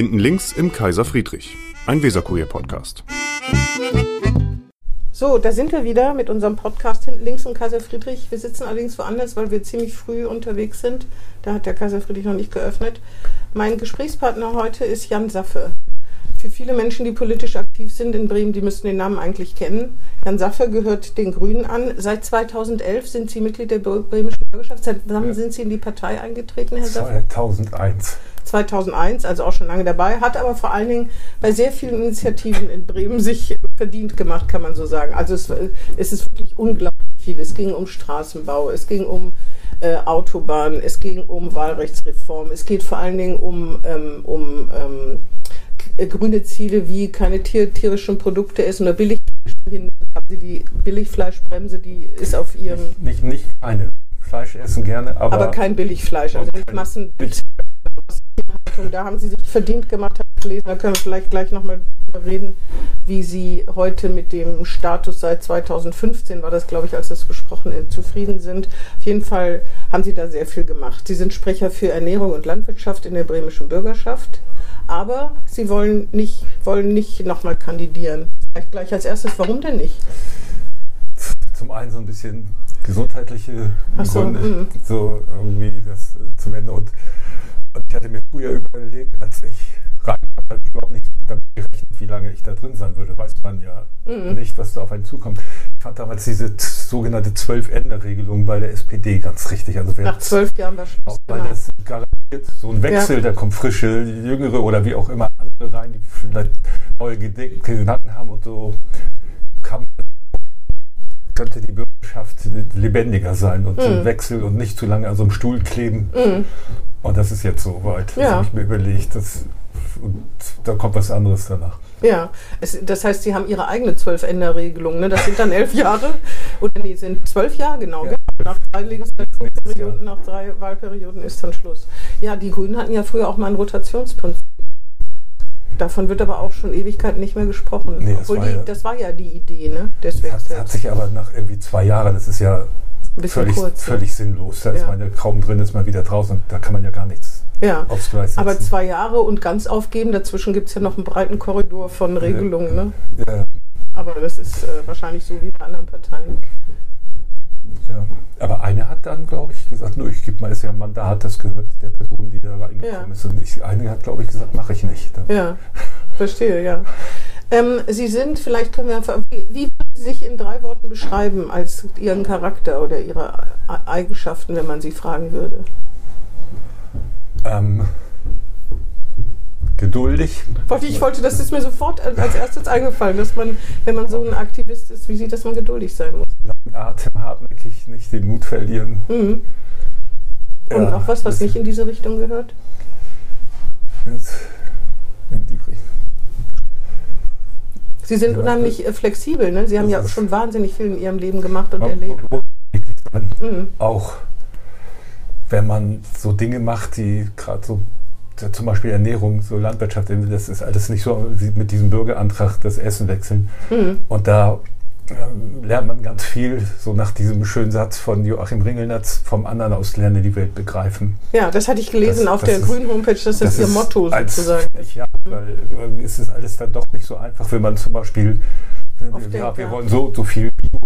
Hinten links im Kaiser Friedrich, ein Weserkurier-Podcast. So, da sind wir wieder mit unserem Podcast hinten links im Kaiser Friedrich. Wir sitzen allerdings woanders, weil wir ziemlich früh unterwegs sind. Da hat der Kaiser Friedrich noch nicht geöffnet. Mein Gesprächspartner heute ist Jan Saffe. Für viele Menschen, die politisch aktiv sind in Bremen, die müssten den Namen eigentlich kennen. Jan Saffe gehört den Grünen an. Seit 2011 sind Sie Mitglied der bremischen Bürgerschaft. Seit wann ja. sind Sie in die Partei eingetreten, Herr Saffe? 2001. 2001, also auch schon lange dabei, hat aber vor allen Dingen bei sehr vielen Initiativen in Bremen sich verdient gemacht, kann man so sagen. Also es, es ist wirklich unglaublich viel. Es ging um Straßenbau, es ging um äh, Autobahnen, es ging um Wahlrechtsreform, es geht vor allen Dingen um, ähm, um ähm, äh, grüne Ziele wie keine tier, tierischen Produkte essen oder billig haben Sie die Billigfleischbremse, die ist auf Ihrem. Nicht, nicht, nicht keine. Fleisch essen gerne, aber. Aber kein Billigfleisch, also nicht Massen. Da haben Sie sich verdient gemacht, habe gelesen. Da können wir vielleicht gleich nochmal drüber reden, wie Sie heute mit dem Status seit 2015 war das, glaube ich, als das besprochen ist, zufrieden sind. Auf jeden Fall haben Sie da sehr viel gemacht. Sie sind Sprecher für Ernährung und Landwirtschaft in der bremischen Bürgerschaft aber sie wollen nicht, wollen nicht nochmal kandidieren. Vielleicht gleich als erstes, warum denn nicht? Zum einen so ein bisschen gesundheitliche so, Gründe, mm. so irgendwie das äh, zum Ende. Und, und, ich hatte mir früher überlegt, als ich rein habe, überhaupt nicht damit gerechnet, wie lange ich da drin sein würde. Weiß man ja mm. nicht, was da auf einen zukommt. Ich fand damals diese sogenannte Zwölf-Ende-Regelung bei der SPD ganz richtig. Also Nach zwölf Jahren war Schluss. Weil genau. das garantiert so ein Wechsel, ja. da kommen frische, jüngere oder wie auch immer andere rein, die vielleicht neue Gedanken haben und so kann, könnte die Bürgerschaft lebendiger sein und mhm. Wechsel und nicht zu lange an so einem Stuhl kleben. Mhm. Und das ist jetzt so weit. Das habe ich mir überlegt. Das, und da kommt was anderes danach. Ja, es, das heißt, Sie haben Ihre eigene Zwölf-Änder-Regelung. Ne? Das sind dann elf Jahre. Oder nee, sind zwölf Jahre, genau. Ja. Nach drei Legislaturperioden, nach drei Wahlperioden ist dann Schluss. Ja, die Grünen hatten ja früher auch mal ein Rotationsprinzip. Davon wird aber auch schon Ewigkeiten nicht mehr gesprochen. Nee, das, war die, ja, das war ja die Idee, ne? Das hat, hat sich aber nach irgendwie zwei Jahren, das ist ja völlig, kurz, völlig sinnlos. Da ja. ist man ja kaum drin, ist man wieder draußen und da kann man ja gar nichts ja. aufs Gleis setzen. Aber zwei Jahre und ganz aufgeben, dazwischen gibt es ja noch einen breiten Korridor von Regelungen. Ne? Ja. Aber das ist äh, wahrscheinlich so wie bei anderen Parteien. Ja. Aber eine hat dann, glaube ich, gesagt, nur ich gebe mal, ist ja ein Mandat, das gehört der Person, die da reingekommen ja. ist. Und ich, eine hat, glaube ich, gesagt, mache ich nicht. Dann. Ja, verstehe, ja. Ähm, Sie sind, vielleicht können wir, wie, wie würden Sie sich in drei Worten beschreiben als Ihren Charakter oder Ihre Eigenschaften, wenn man Sie fragen würde? Ähm, geduldig. Ich wollte, das ist mir sofort als erstes eingefallen, dass man, wenn man so ein Aktivist ist wie Sie, dass man geduldig sein muss. Langen Atem, hartnäckig, nicht den Mut verlieren. Mhm. Und ja, auch was, was nicht in diese Richtung gehört? In die Richtung. Sie sind unheimlich äh, flexibel, ne? Sie haben ja schon wahnsinnig viel in Ihrem Leben gemacht und erlebt. Mhm. Auch wenn man so Dinge macht, die gerade so zum Beispiel Ernährung, so Landwirtschaft, das ist alles nicht so mit diesem Bürgerantrag das Essen wechseln. Mhm. Und da äh, lernt man ganz viel, so nach diesem schönen Satz von Joachim Ringelnatz, vom anderen aus lerne die Welt begreifen. Ja, das hatte ich gelesen das, auf das der grünen Homepage, das, das ist Ihr Motto sozusagen. Ja, weil es ist alles dann doch nicht so einfach, wenn man zum Beispiel, ja, wir wollen so, so viel Bio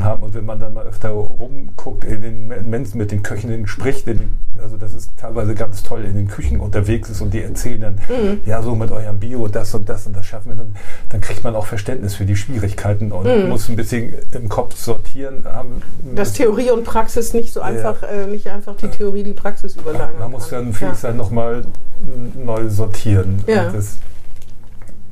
haben. Und wenn man dann mal öfter rumguckt, in den Menschen mit den Köchinnen spricht, den, also das ist teilweise ganz toll, in den Küchen unterwegs ist und die erzählen dann, mhm. ja, so mit eurem Bio, das und das und das schaffen wir dann, dann kriegt man auch Verständnis für die Schwierigkeiten und mhm. muss ein bisschen im Kopf sortieren. Haben, Dass Theorie und Praxis nicht so einfach, ja. äh, nicht einfach die Theorie die Praxis überlagern. Man muss dann viel ja. nochmal neu sortieren. Ja. Das,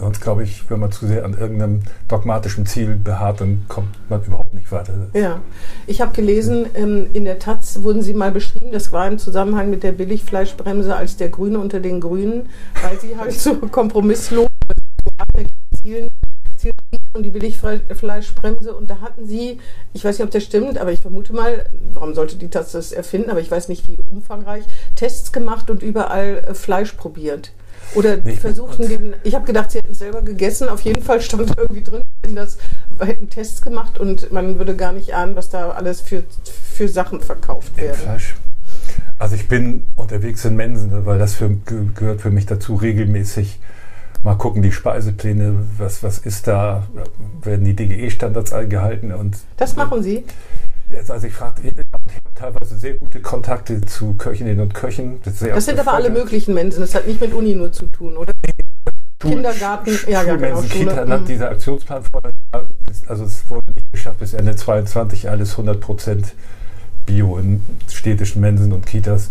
Sonst glaube ich, wenn man zu sehr an irgendeinem dogmatischen Ziel beharrt, dann kommt man überhaupt nicht weiter. Ja, ich habe gelesen, ähm, in der Taz wurden Sie mal beschrieben, das war im Zusammenhang mit der Billigfleischbremse als der Grüne unter den Grünen, weil Sie halt so kompromisslos Zielen und die Billigfleischbremse und da hatten sie, ich weiß nicht, ob das stimmt, aber ich vermute mal, warum sollte die Taz das erfinden, aber ich weiß nicht, wie umfangreich, Tests gemacht und überall äh, Fleisch probiert. Oder nee, versuchten den, ich habe gedacht, sie hätten es selber gegessen. Auf jeden Fall stand irgendwie drin, dass hätten Tests gemacht und man würde gar nicht ahnen, was da alles für, für Sachen verkauft werden. Fleisch. Also ich bin unterwegs in Mensen, weil das für, gehört für mich dazu regelmäßig mal gucken, die Speisepläne, was, was ist da, werden die DGE-Standards eingehalten und. Das machen Sie? Jetzt, also ich frage, ich habe teilweise sehr gute Kontakte zu Köchinnen und Köchen. Das, das sind aber alle möglichen Mensen, das hat nicht mit Uni nur zu tun, oder? Schul Kindergarten, Sch ja, Schulmensen, genau, Kita, Schule. Mhm. dieser Aktionsplan vor, also es wurde nicht geschafft, bis Ende 22 alles 100 Prozent Bio in städtischen Mensen und Kitas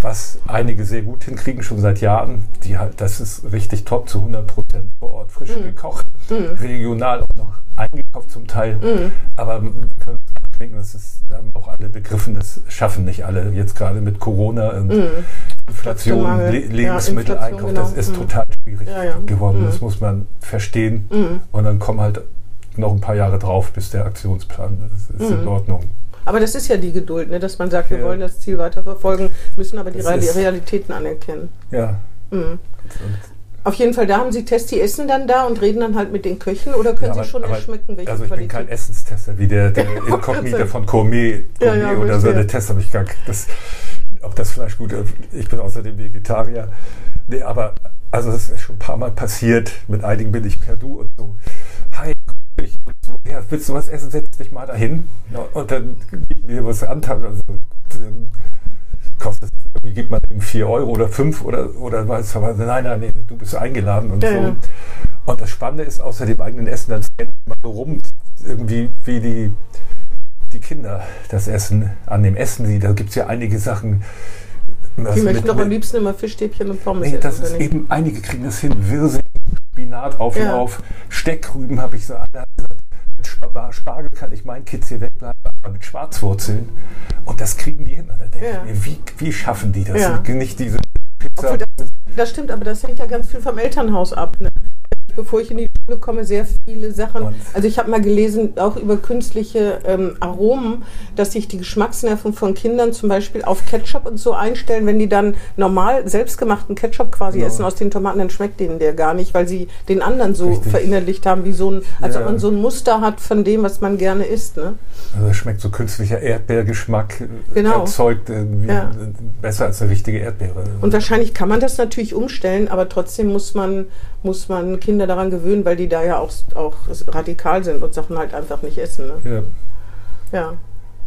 was einige sehr gut hinkriegen, schon seit Jahren. Die halt, das ist richtig top, zu 100 Prozent vor Ort, frisch mhm. gekocht, mhm. regional auch noch eingekauft zum Teil. Mhm. Aber wir können abschminken, das ist, haben auch alle begriffen, das schaffen nicht alle. Jetzt gerade mit Corona und mhm. Inflation, Le Lebensmitteleinkauf, ja, genau. das ist mhm. total schwierig ja, ja. geworden. Das mhm. muss man verstehen. Und dann kommen halt noch ein paar Jahre drauf, bis der Aktionsplan, das ist in Ordnung. Aber das ist ja die Geduld, ne? dass man sagt, wir wollen das Ziel weiterverfolgen, müssen aber die Realitäten anerkennen. Ja. Mhm. Auf jeden Fall, da haben Sie Tests, die essen dann da und reden dann halt mit den Köchen oder können ja, Sie schon erschmecken, welche Also ich Qualität? bin kein Essenstester, wie der, der Inkognito von Gourmet, Gourmet ja, ja, oder so, der Test habe ich gar das, ob das Fleisch gut ist. Ich bin außerdem Vegetarier. Nee, aber also das ist schon ein paar Mal passiert. Mit einigen bin ich per Du und so. Hi, ich, ja, willst du was essen, setz dich mal dahin. und dann gibt mir was antan. Also, kostet, wie gibt man ihm 4 Euro oder 5 oder, oder aber nein, nein, nee, du bist eingeladen und ja, so. Ja. Und das Spannende ist, außer dem eigenen Essen, dann scannt man so rum, irgendwie wie die, die Kinder das Essen an dem Essen. Die, da gibt es ja einige Sachen. Die möchten doch am liebsten immer Fischstäbchen und Pommes nee, das ist eben, einige kriegen das hin, Wirsing, Spinatauflauf, ja. Steckrüben habe ich so gesagt. Mit Spargel kann ich meinen Kids hier wegbleiben, mit Schwarzwurzeln. Und das kriegen die hin. Und da denke ja. ich mir, wie, wie schaffen die das? Ja. Nicht diese Pizza. Das, das, stimmt, aber das hängt ja ganz viel vom Elternhaus ab. Ne? Bevor ich in die Schule komme, sehr viele Sachen. Und? Also ich habe mal gelesen, auch über künstliche ähm, Aromen, dass sich die Geschmacksnerven von Kindern zum Beispiel auf Ketchup und so einstellen, wenn die dann normal selbstgemachten Ketchup quasi ja. essen aus den Tomaten, dann schmeckt denen der gar nicht, weil sie den anderen so Richtig. verinnerlicht haben, wie so ein, als ja. ob man so ein Muster hat von dem, was man gerne isst. Ne? Also schmeckt so künstlicher Erdbeergeschmack äh, genau. erzeugt äh, ja. besser als eine richtige Erdbeere. Und wahrscheinlich kann man das natürlich umstellen, aber trotzdem muss man muss man Kinder daran gewöhnen, weil die da ja auch, auch radikal sind und Sachen halt einfach nicht essen. Ne? Ja. ja.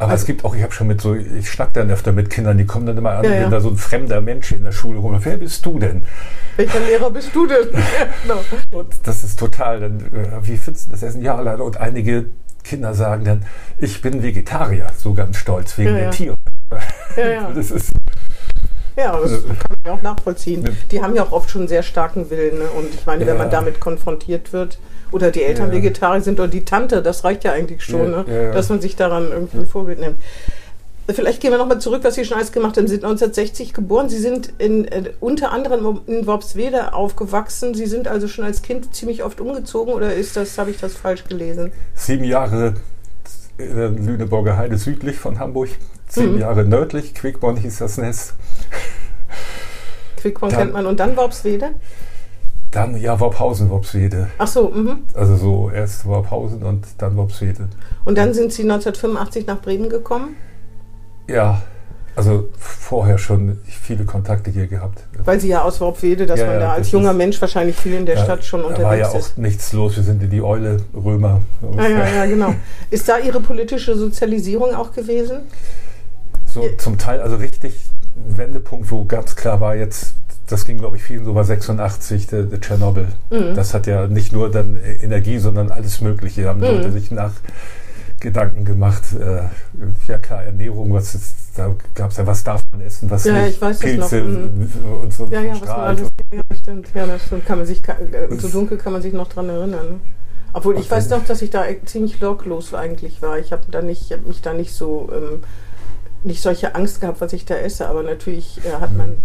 Aber also, es gibt auch, ich habe schon mit so, ich schnack dann öfter mit Kindern, die kommen dann immer an, ja, wenn ja. da so ein fremder Mensch in der Schule rum. Wer bist du denn? Welcher Lehrer bist du denn? genau. Und das ist total, dann, äh, wie findest du das Essen? Ja, leider. Und einige Kinder sagen dann, ich bin Vegetarier, so ganz stolz, wegen ja, der Tiere. Ja, ja. Das ist, ja, das kann man ja auch nachvollziehen. Die haben ja auch oft schon einen sehr starken Willen. Ne? Und ich meine, wenn man damit konfrontiert wird, oder die Eltern. Vegetarier sind oder die Tante, das reicht ja eigentlich schon, ne? dass man sich daran irgendwie ein Vorbild nimmt. Vielleicht gehen wir nochmal zurück, was Sie schon alles gemacht haben. Sie sind 1960 geboren. Sie sind in, äh, unter anderem in Worpswede aufgewachsen. Sie sind also schon als Kind ziemlich oft umgezogen oder ist das, habe ich das falsch gelesen? Sieben Jahre in der Lüneburger Heide südlich von Hamburg, zehn mhm. Jahre nördlich, Quickborn hieß das Nest. Quickborn kennt man. Und dann Worpswede? Dann, ja, Worphausen, Worpswede. Ach so, mhm. Also so erst Worphausen und dann Worpswede. Und dann sind Sie 1985 nach Bremen gekommen? Ja, also vorher schon viele Kontakte hier gehabt. Weil Sie ja aus Worpswede, dass ja, man da als junger Mensch wahrscheinlich viel in der ja, Stadt schon unterwegs ist. Da war ja auch nichts los, wir sind in die Eule Römer. Ja, ja, ja, genau. Ist da Ihre politische Sozialisierung auch gewesen? So zum Teil, also richtig Wendepunkt, wo ganz klar war jetzt, das ging glaube ich vielen so, war 86, der, der Tschernobyl. Mhm. Das hat ja nicht nur dann Energie, sondern alles Mögliche. Da haben mhm. Leute sich nach Gedanken gemacht. Äh, ja klar, Ernährung, was ist, da gab es ja, was darf man essen, was ja, nicht, ich weiß Pilze mhm. und so. Ja, ja, was man alles, ja, das stimmt. Ja, das stimmt. Kann man sich, äh, so dunkel kann man sich noch dran erinnern. Ne? Obwohl ich weiß noch, dass ich da ziemlich locklos eigentlich war. Ich habe da nicht, hab mich da nicht so, ähm, nicht solche Angst gehabt, was ich da esse. Aber natürlich äh, hat man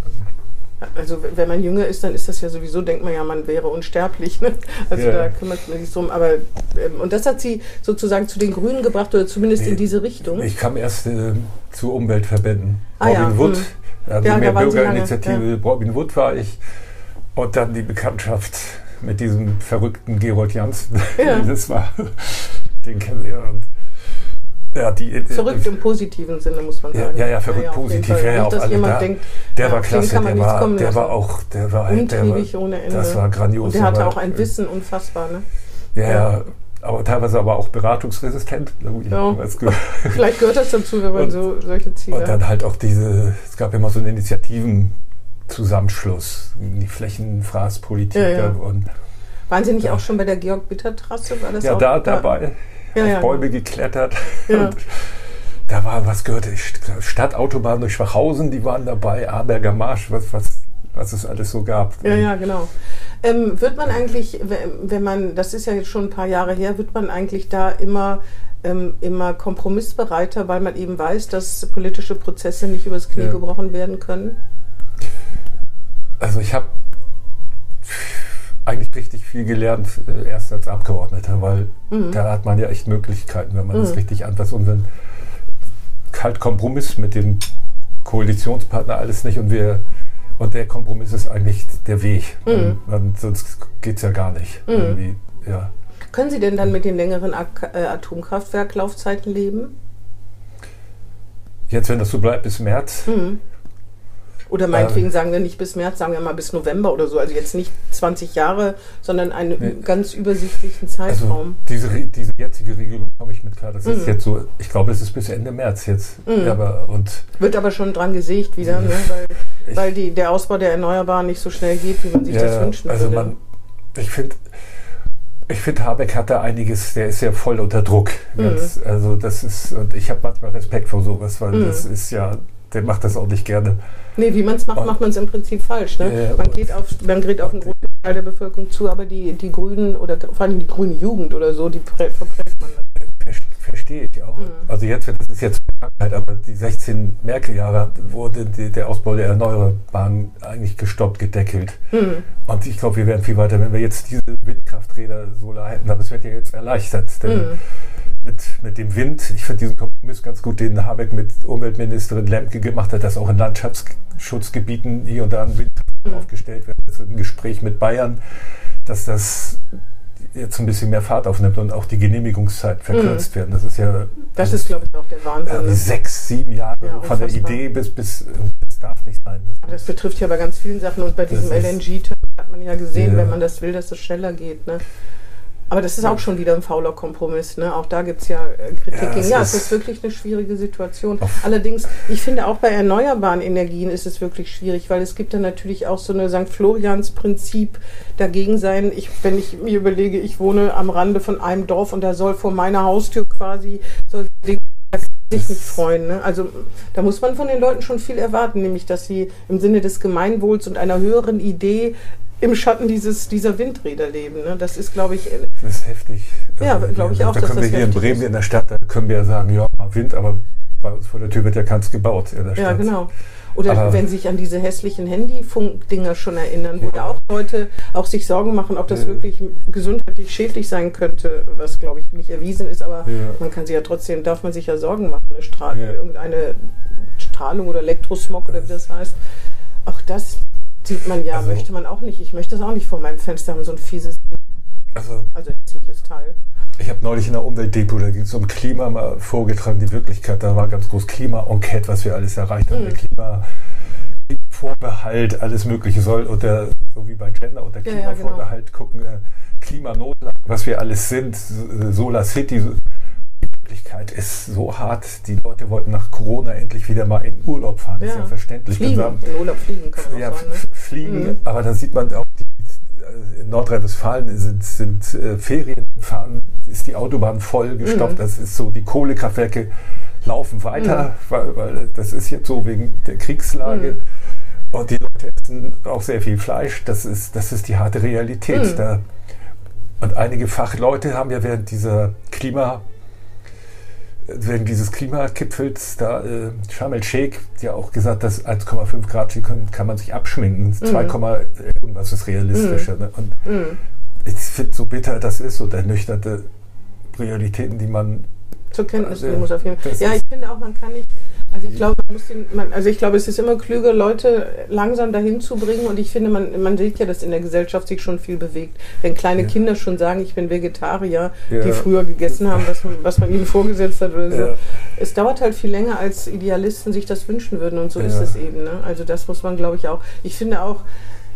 also wenn man jünger ist, dann ist das ja sowieso, denkt man ja, man wäre unsterblich. Ne? Also ja. da kümmert man sich drum. Aber ähm, und das hat sie sozusagen zu den Grünen gebracht oder zumindest nee, in diese Richtung. Ich kam erst äh, zu Umweltverbänden. Ah, Robin ja. Wood, hm. also ja, mehr Bürgerinitiative. Ja. Robin Wood war ich. Und dann die Bekanntschaft mit diesem verrückten Gerold Janssen. Ja. das war, den kennen wir. Und ja, die, äh, verrückt im positiven Sinne, muss man sagen. Ja, ja, verrückt ja, positiv. Ja, ja, Nicht, dass jemand da, denkt, der war klasse, der war, der war auch, der war ein, der war, ohne Ende. Das war grandios. Und der hatte auch ein Wissen, unfassbar, ne? Ja, ja, aber teilweise aber auch beratungsresistent. Ja. Vielleicht gehört das dazu, wenn man und, so solche Ziele hat. Und dann halt auch diese, es gab immer so einen Initiativenzusammenschluss, die Flächenfraßpolitik ja, ja. und waren Sie nicht ja. auch schon bei der Georg-Bitter-Trasse? Ja, da dabei. Ja, auf Bäume geklettert. Da war, was gehörte, Stadtautobahn durch Schwachhausen, die waren dabei, Aberger Marsch, was, was, was es alles so gab. Ja, ja, genau. Ähm, wird man eigentlich, wenn man, das ist ja jetzt schon ein paar Jahre her, wird man eigentlich da immer ähm, immer kompromissbereiter, weil man eben weiß, dass politische Prozesse nicht übers Knie ja. gebrochen werden können? Also ich habe eigentlich richtig viel gelernt, äh, erst als Abgeordneter, weil mhm. da hat man ja echt Möglichkeiten, wenn man mhm. das richtig anpasst. Und wenn kalt Kompromiss mit dem Koalitionspartner alles nicht und wir und der Kompromiss ist eigentlich der Weg. Mhm. Man, sonst geht es ja gar nicht. Mhm. Ja. Können Sie denn dann mit den längeren äh, Atomkraftwerklaufzeiten leben? Jetzt, wenn das so bleibt bis März, mhm. Oder meinetwegen ähm, sagen wir nicht bis März, sagen wir mal bis November oder so. Also jetzt nicht 20 Jahre, sondern einen nee, ganz übersichtlichen Zeitraum. Also diese, diese jetzige Regelung komme ich mit klar. Das mhm. ist jetzt so, ich glaube, es ist bis Ende März jetzt. Mhm. Aber, und Wird aber schon dran gesägt wieder, ne? weil, ich, weil die, der Ausbau der Erneuerbaren nicht so schnell geht, wie man sich ja, das wünschen also würde. Man, ich finde, ich finde, Habeck hat da einiges, der ist ja voll unter Druck. Ganz, mhm. Also das ist, und ich habe manchmal Respekt vor sowas, weil mhm. das ist ja, der macht das auch nicht gerne. Nee, wie man es macht, und macht man es im Prinzip falsch. Ne? Man, geht auf, man geht auf einen großen Teil der Bevölkerung zu, aber die, die Grünen oder vor allem die grüne Jugend oder so, die verprägt man. Verstehe ich auch. Mhm. Also jetzt, das ist jetzt Vergangenheit, aber die 16 Merkel-Jahre wurde die, der Ausbau der Erneuerbaren eigentlich gestoppt, gedeckelt. Mhm. Und ich glaube, wir werden viel weiter, wenn wir jetzt diese Windkrafträder Solar hätten, aber es wird ja jetzt erleichtert. Denn mhm mit, mit dem Wind. Ich finde diesen Kompromiss ganz gut, den Habeck mit Umweltministerin Lemke gemacht hat, dass auch in Landschaftsschutzgebieten hier und da ein Wind mhm. aufgestellt wird. Das ist ein Gespräch mit Bayern, dass das jetzt ein bisschen mehr Fahrt aufnimmt und auch die Genehmigungszeit verkürzt mhm. werden. Das ist ja. Das ist, glaube ich, auch der Wahnsinn. Ne? sechs, sieben Jahre ja, von der Idee bis, bis das darf nicht sein. Das, das betrifft ja bei ganz vielen Sachen und bei diesem LNG hat man ja gesehen, ja. wenn man das will, dass es schneller geht. Ne? Aber das ist auch schon wieder ein fauler Kompromiss. Ne? Auch da gibt es ja äh, Kritik ja, gegen. Ja, es ist wirklich eine schwierige Situation. Allerdings, ich finde auch bei erneuerbaren Energien ist es wirklich schwierig, weil es gibt dann natürlich auch so eine St. Florians-Prinzip dagegen sein. Ich, wenn ich mir überlege, ich wohne am Rande von einem Dorf und da soll vor meiner Haustür quasi soll sich nicht freuen. Ne? Also da muss man von den Leuten schon viel erwarten, nämlich dass sie im Sinne des Gemeinwohls und einer höheren Idee im Schatten dieses, dieser Windräder leben. Ne? Das ist, glaube ich. Äh, das ist heftig. Ja, also, glaube ich auch. Da können wir hier in Bremen ist. in der Stadt, da können wir ja sagen, ja, Wind, aber bei uns vor der Tür wird ja keins gebaut in der Stadt. Ja, genau. Oder aber wenn sich an diese hässlichen Handyfunkdinger schon erinnern, wo ja. da auch Leute auch sich Sorgen machen, ob das ja. wirklich gesundheitlich schädlich sein könnte, was glaube ich nicht erwiesen ist, aber ja. man kann sich ja trotzdem, darf man sich ja Sorgen machen, eine Strahlung, irgendeine Strahlung oder Elektrosmog oder wie das heißt. Auch das Sieht man ja, also, möchte man auch nicht. Ich möchte es auch nicht vor meinem Fenster haben, so ein fieses, also, also hässliches Teil. Ich habe neulich in der Umweltdepot, da ging es um Klima mal vorgetragen, die Wirklichkeit, da war ganz groß Klima-Enquete, was wir alles erreicht haben. Mhm. Der Klima Vorbehalt, alles Mögliche soll unter, so wie bei Gender, unter Klimavorbehalt ja, ja, genau. gucken, äh, Klimanotlag, was wir alles sind, Solar City, Wirklichkeit ist so hart. Die Leute wollten nach Corona endlich wieder mal in Urlaub fahren. Das ist ja verständlich. Fliegen. Sagen, in Urlaub fliegen kann man ja, sagen, ne? fliegen, mhm. aber dann sieht man auch, die, äh, in Nordrhein-Westfalen sind, sind äh, Ferienfahren, ist die Autobahn voll gestopft. Mhm. Das ist so, die Kohlekraftwerke laufen weiter, mhm. weil, weil, das ist jetzt so wegen der Kriegslage. Mhm. Und die Leute essen auch sehr viel Fleisch. Das ist, das ist die harte Realität. Mhm. Da, und einige Fachleute haben ja während dieser Klima- wegen dieses Klimagipfels, da äh, Sharm el-Sheikh ja auch gesagt, dass 1,5 Grad können, kann man sich abschminken. Mhm. 2, irgendwas ist realistischer. Mhm. Ne? Und mhm. ich finde so bitter das ist, so ernüchterte Realitäten, die man zur Kenntnis nehmen muss auf jeden Fall. Ja, ich finde auch, man kann nicht Also ich glaube, man muss den, man, also ich glaube, es ist immer klüger, Leute langsam dahin zu bringen. Und ich finde, man, man sieht ja, dass in der Gesellschaft sich schon viel bewegt. Wenn kleine ja. Kinder schon sagen, ich bin Vegetarier, ja. die früher gegessen haben, was man, was man ihnen vorgesetzt hat oder so. Ja. Es dauert halt viel länger, als Idealisten sich das wünschen würden. Und so ist es eben. Ne? Also das muss man, glaube ich, auch. Ich finde auch,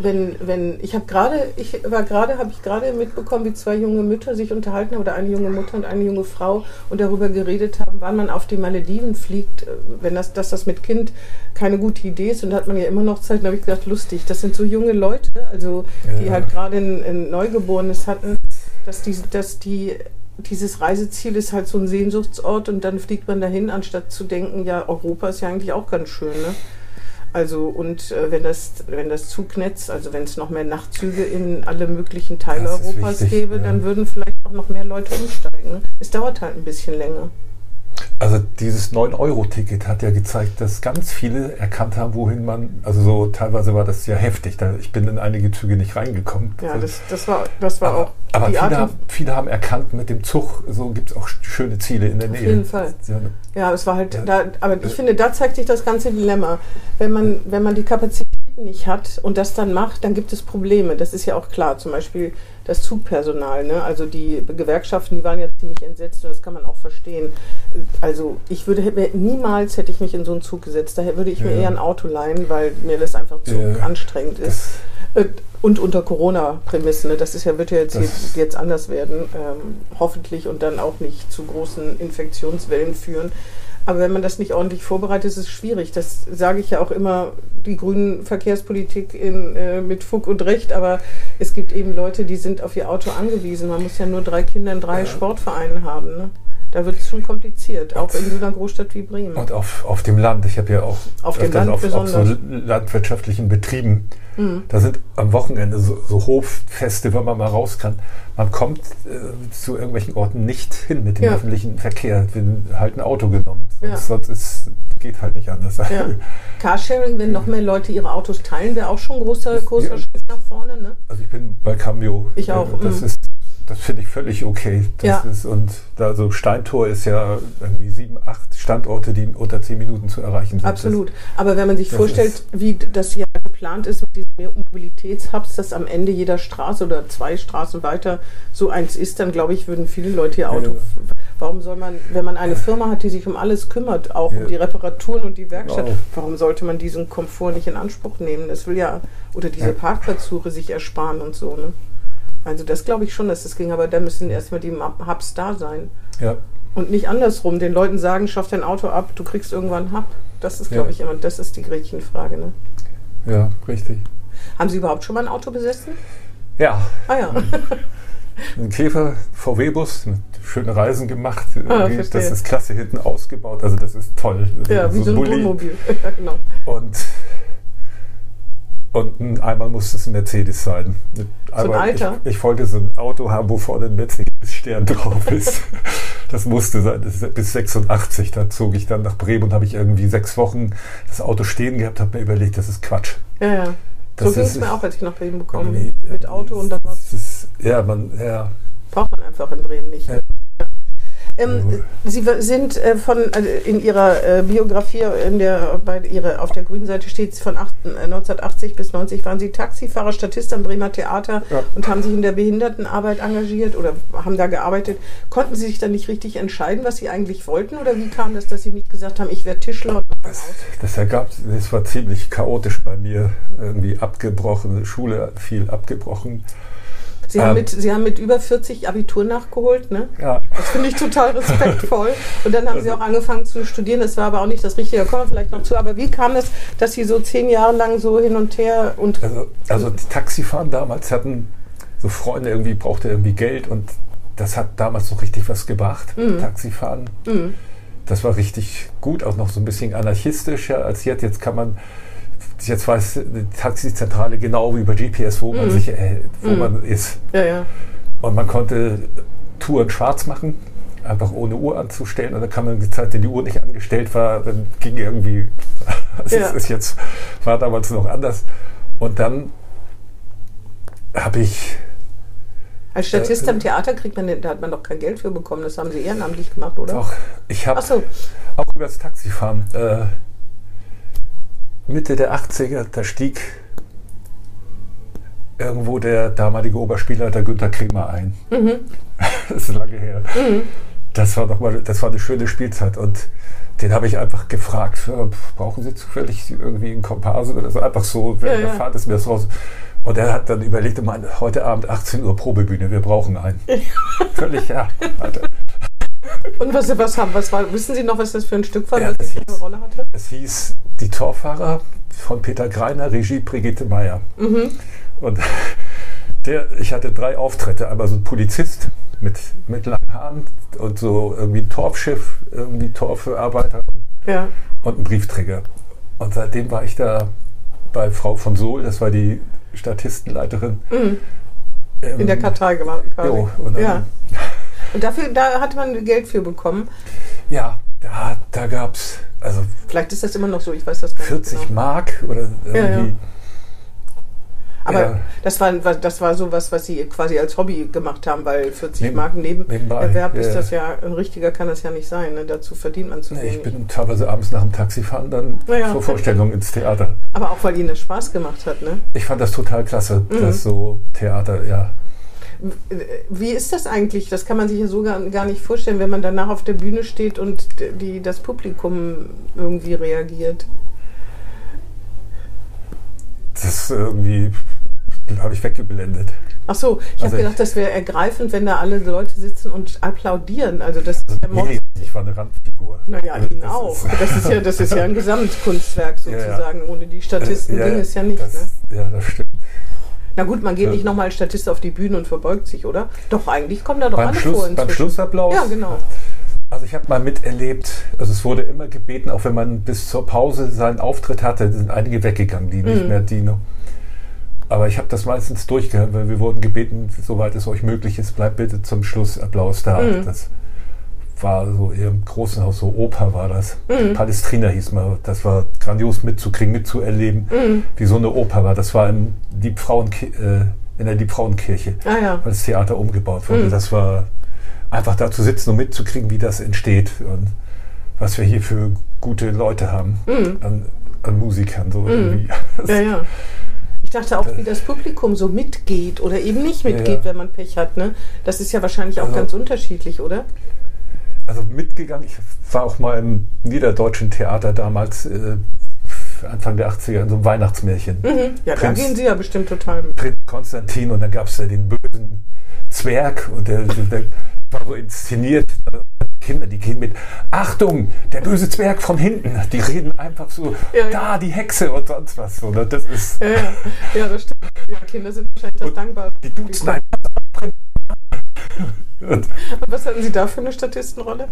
wenn, wenn, ich habe gerade, ich war gerade, habe ich gerade mitbekommen, wie zwei junge Mütter sich unterhalten oder eine junge Mutter und eine junge Frau und darüber geredet haben, wann man auf die Malediven fliegt, äh, wenn das, dass das mit Kind keine gute Idee ist und da hat man ja immer noch Zeit, da habe ich gedacht, lustig, das sind so junge Leute, also die ja. halt gerade ein, ein Neugeborenes hatten, dass die, dass die dieses Reiseziel ist halt so ein Sehnsuchtsort und dann fliegt man dahin, anstatt zu denken, ja, Europa ist ja eigentlich auch ganz schön, ne? Also und äh, wenn das wenn das Zugnetz, also wenn es noch mehr Nachtzüge in alle möglichen Teile Europas wichtig, gäbe, ja. dann würden vielleicht auch noch mehr Leute umsteigen. Es dauert halt ein bisschen länger. Also dieses 9-Euro-Ticket hat ja gezeigt, dass ganz viele erkannt haben, wohin man, also so teilweise war das ja heftig. Da, ich bin in einige Züge nicht reingekommen. Ja, das, das war, das war aber, auch. Aber viele haben, viele, haben, erkannt, mit dem Zug, so gibt es auch schöne Ziele in der Auf Nähe. Auf jeden Fall. Ja, es war halt, ja. da, aber ich finde, da zeigt sich das ganze Dilemma. Wenn man, wenn man die Kapazitäten nicht hat und das dann macht, dann gibt es Probleme. Das ist ja auch klar. Zum Beispiel das Zugpersonal. Ne? Also die Gewerkschaften, die waren ja ziemlich entsetzt und das kann man auch verstehen. Also ich würde niemals hätte ich mich in so einen Zug gesetzt. Daher würde ich ja. mir eher ein Auto leihen, weil mir das einfach zu ja. anstrengend ist. Das äh, und unter Corona-Prämissen. Ne? Das ist ja, wird ja jetzt, jetzt anders werden, ähm, hoffentlich und dann auch nicht zu großen Infektionswellen führen. Aber wenn man das nicht ordentlich vorbereitet, ist es schwierig. Das sage ich ja auch immer, die grünen Verkehrspolitik in, äh, mit Fug und Recht. Aber es gibt eben Leute, die sind auf ihr Auto angewiesen. Man muss ja nur drei Kinder in drei ja. Sportvereinen haben. Ne? Da wird es schon kompliziert, auch in so einer Großstadt wie Bremen. Und auf, auf dem Land. Ich habe ja auch auf, dem Land auf, auf so landwirtschaftlichen Betrieben. Mhm. Da sind am Wochenende so, so, Hoffeste, wenn man mal raus kann. Man kommt äh, zu irgendwelchen Orten nicht hin mit dem ja. öffentlichen Verkehr. Wir halt ein Auto genommen. Ja. Sonst ist, geht halt nicht anders. Ja. Carsharing, wenn noch mehr Leute ihre Autos teilen, wäre auch schon ein großer, großer Schritt nach vorne. Ne? Also ich bin bei Cambio. Ich auch. Das mhm. ist das finde ich völlig okay. Das ja. ist, und da so Steintor ist ja irgendwie sieben, acht Standorte, die unter zehn Minuten zu erreichen sind. Absolut. Aber wenn man sich vorstellt, wie das hier geplant ist mit diesen Mobilitätshubs, dass am Ende jeder Straße oder zwei Straßen weiter so eins ist, dann glaube ich, würden viele Leute ihr Auto. Ja. Warum soll man, wenn man eine Firma hat, die sich um alles kümmert, auch ja. um die Reparaturen und die Werkstatt, genau. warum sollte man diesen Komfort nicht in Anspruch nehmen? Das will ja, oder diese Parkplatzsuche sich ersparen und so, ne? Also das glaube ich schon, dass das ging, aber da müssen erstmal die Hubs da sein. Ja. Und nicht andersrum, den Leuten sagen, schaff dein Auto ab, du kriegst irgendwann einen Hub. Das ist, glaube ja. ich, immer, das ist die Gretchenfrage. Ne? Ja, richtig. Haben Sie überhaupt schon mal ein Auto besessen? Ja. Ah ja. ein Käfer, VW-Bus, schöne Reisen gemacht. Ah, das ist klasse hinten ausgebaut, also das ist toll. Ja, wie so ein Wohnmobil. ja, genau. Und und einmal muss es ein Mercedes sein. Aber so ein Alter? Ich, ich, wollte so ein Auto haben, wo vorne ein Mercedes-Stern drauf ist. das musste sein, das bis 86. Da zog ich dann nach Bremen und habe ich irgendwie sechs Wochen das Auto stehen gehabt, habe mir überlegt, das ist Quatsch. Ja, ja. Das so ging es mir auch, als ich nach Bremen bekommen Mit Auto und dann was. Ja, man, ja. Braucht man einfach in Bremen nicht. Ja. Ähm, Sie sind äh, von also in Ihrer äh, Biografie in der bei ihre, auf der grünen Seite steht von acht, 1980 äh, bis 90 waren Sie Taxifahrer, Statist am Bremer Theater ja. und haben sich in der Behindertenarbeit engagiert oder haben da gearbeitet. Konnten Sie sich dann nicht richtig entscheiden, was Sie eigentlich wollten oder wie kam das, dass Sie nicht gesagt haben, ich werde Tischler und das, das ergab, das war ziemlich chaotisch bei mir, irgendwie abgebrochen, Schule viel abgebrochen. Sie, haben, ähm, mit, Sie haben mit über 40 Abitur nachgeholt, ne? Ja. Das finde ich total respektvoll. Und dann haben also, Sie auch angefangen zu studieren. Das war aber auch nicht das Richtige. Da kommen wir vielleicht noch zu. Aber wie kam es, dass Sie so zehn Jahre lang so hin und her und. Also, also Taxifahren damals hatten so Freunde irgendwie, brauchte irgendwie Geld und das hat damals noch richtig was gebracht. Mhm. Taxifahren. Mhm. Das war richtig gut, auch noch so ein bisschen anarchistischer als jetzt. Jetzt kann man jetzt weiß die Taxizentrale genau wie über GPS, wo mhm. man sich, äh, wo mhm. man ist. Ja, ja. Und man konnte Touren schwarz machen, einfach ohne Uhr anzustellen. Und dann kann man die Zeit, wenn die Uhr nicht angestellt war, dann ging irgendwie, also ja. ist jetzt, war damals noch anders. Und dann habe ich als Statist äh, am Theater kriegt man, da hat man doch kein Geld für bekommen. Das haben Sie ehrenamtlich gemacht, oder? Doch, ich habe so. auch das Taxifahren. Äh, Mitte der 80er, da stieg irgendwo der damalige Oberspielleiter Günther Kremer ein. Mhm. das ist lange her. Mhm. Das war doch mal, das war eine schöne Spielzeit und den habe ich einfach gefragt, brauchen Sie zufällig irgendwie einen Komparsen oder so? Einfach so, ja, der ja. Fahrt ist mir das raus. Und er hat dann überlegt, heute Abend 18 Uhr Probebühne, wir brauchen einen. Völlig, ja. Und was, was haben, was war, wissen Sie noch, was das für ein Stück war, ja, was eine Rolle hatte? Es hieß Die Torfahrer von Peter Greiner, Regie Brigitte Meyer. Mhm. Und der, ich hatte drei Auftritte. Einmal so ein Polizist mit, mit langen Haaren und so irgendwie ein Torfschiff, irgendwie Torfarbeiter ja. und ein Briefträger. Und seitdem war ich da bei Frau von Sohl, das war die Statistenleiterin. Mhm. In der Kartei gemacht. Jo, und, ja. Und dafür, da hat man Geld für bekommen. Ja, da, da gab es. Also Vielleicht ist das immer noch so, ich weiß das gar 40 nicht. 40 genau. Mark oder irgendwie. Ja, ja. Aber ja. das, war, das war so was, was Sie quasi als Hobby gemacht haben, weil 40 Neben, Mark Nebenerwerb ja, ist das ja, ein richtiger kann das ja nicht sein. Ne? Dazu verdient man zu nee, Ich bin teilweise abends nach dem Taxifahren dann ja, zur Vorstellung ins Theater. Aber auch weil Ihnen das Spaß gemacht hat, ne? Ich fand das total klasse, mhm. das so Theater, ja. Wie ist das eigentlich? Das kann man sich ja so gar, gar nicht vorstellen, wenn man danach auf der Bühne steht und die, das Publikum irgendwie reagiert. Das ist irgendwie habe ich weggeblendet. Ach so, ich also habe gedacht, das wäre ergreifend, wenn da alle Leute sitzen und applaudieren. Also das ist ja nee, ich war eine Randfigur. Naja, also Ihnen auch. Das ist ja, das ist ja ein Gesamtkunstwerk sozusagen. Ja, ja. Ohne die Statisten äh, ja, ging es ja nicht. Das, ne? Ja, das stimmt. Na gut, man geht ja. nicht nochmal als Statist auf die Bühne und verbeugt sich, oder? Doch, eigentlich kommen da doch beim alle Schluss, vor inzwischen. Beim Schlussapplaus? Ja, genau. Also ich habe mal miterlebt, also es wurde immer gebeten, auch wenn man bis zur Pause seinen Auftritt hatte, sind einige weggegangen, die nicht mhm. mehr die noch aber ich habe das meistens durchgehört, weil wir wurden gebeten, soweit es euch möglich ist, bleibt bitte zum Schluss Applaus da. Mhm. Das war so eher im großen Haus, so Oper war das. Mhm. Palestrina hieß man. Das war grandios mitzukriegen, mitzuerleben, mhm. wie so eine Oper war. Das war im Liebfrauen, äh, in der Liebfrauenkirche, ah, ja. weil das Theater umgebaut wurde. Mhm. Das war einfach da zu sitzen und mitzukriegen, wie das entsteht und was wir hier für gute Leute haben mhm. an, an, Musikern. So mhm. irgendwie. Ja, ja. Ich dachte auch, wie das Publikum so mitgeht oder eben nicht mitgeht, ja, ja. wenn man Pech hat. Ne? Das ist ja wahrscheinlich auch also, ganz unterschiedlich, oder? Also mitgegangen, ich war auch mal im Niederdeutschen Theater damals, äh, Anfang der 80er, in so einem Weihnachtsmärchen. Mhm. Ja, Prinz, da gehen Sie ja bestimmt total mit. Prinz Konstantin und dann gab es ja den bösen Zwerg und der, der war so inszeniert. Kinder, die gehen mit, Achtung, der böse Zwerg von hinten. Die reden einfach so, ja, da, die Hexe und sonst was. So, ne? Das ist ja, ja. ja, das stimmt. Ja, Kinder sind wahrscheinlich das dankbar. Die duzen einfach. Und, was hatten Sie da für eine Statistenrolle?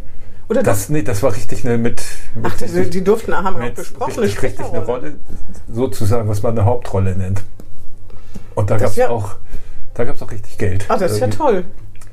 Oder das, nee, das war richtig eine mit. mit Ach, das, die durften, haben wir auch besprochen, richtig, richtig eine Rolle, sozusagen, was man eine Hauptrolle nennt. Und da gab es ja, auch, da gab es auch richtig Geld. Ah, das ist ja toll.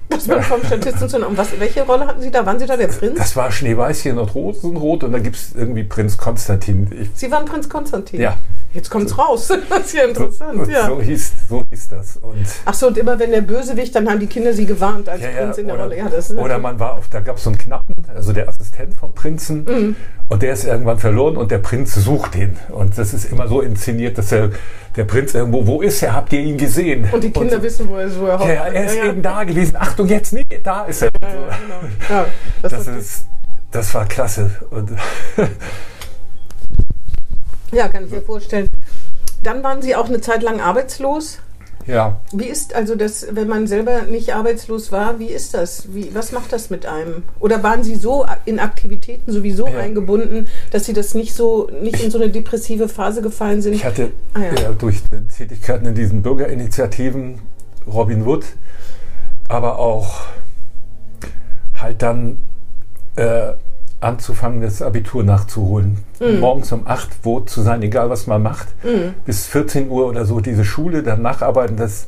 Das war vom Statisten zu. Und was, welche Rolle hatten Sie da? Waren Sie da der Prinz? Das war Schneeweißchen und Rosenrot und da gibt es irgendwie Prinz Konstantin. Ich Sie waren Prinz Konstantin? Ja. Jetzt kommt es raus. Das ist ja interessant. So, ja. so, hieß, so hieß das. Und Ach so, und immer wenn der Bösewicht, dann haben die Kinder Sie gewarnt als ja, Prinz in der oder, Rolle. Ja, das oder man war auf, da gab es so einen Knappen, also der Assistent vom Prinzen. Mhm. Und der ist irgendwann verloren und der Prinz sucht ihn. Und das ist immer so inszeniert, dass er, der Prinz irgendwo, wo ist er? Habt ihr ihn gesehen? Und die Kinder und, wissen, wo er ist, wo er. Ja, er ist eben da gewesen. Achtung, jetzt nicht, da ist er. Genau. das, das, ist, das war klasse. Und ja, kann ich mir vorstellen. Dann waren Sie auch eine Zeit lang arbeitslos. Ja. Wie ist also das, wenn man selber nicht arbeitslos war, wie ist das? Wie, was macht das mit einem? Oder waren Sie so in Aktivitäten sowieso ja. eingebunden, dass Sie das nicht so, nicht in so eine depressive Phase gefallen sind? Ich hatte ah, ja. Ja, durch Tätigkeiten in diesen Bürgerinitiativen Robin Wood, aber auch halt dann äh, anzufangen, das Abitur nachzuholen. Mhm. Morgens um 8 wo zu sein, egal was man macht. Mhm. Bis 14 Uhr oder so diese Schule, dann nacharbeiten, das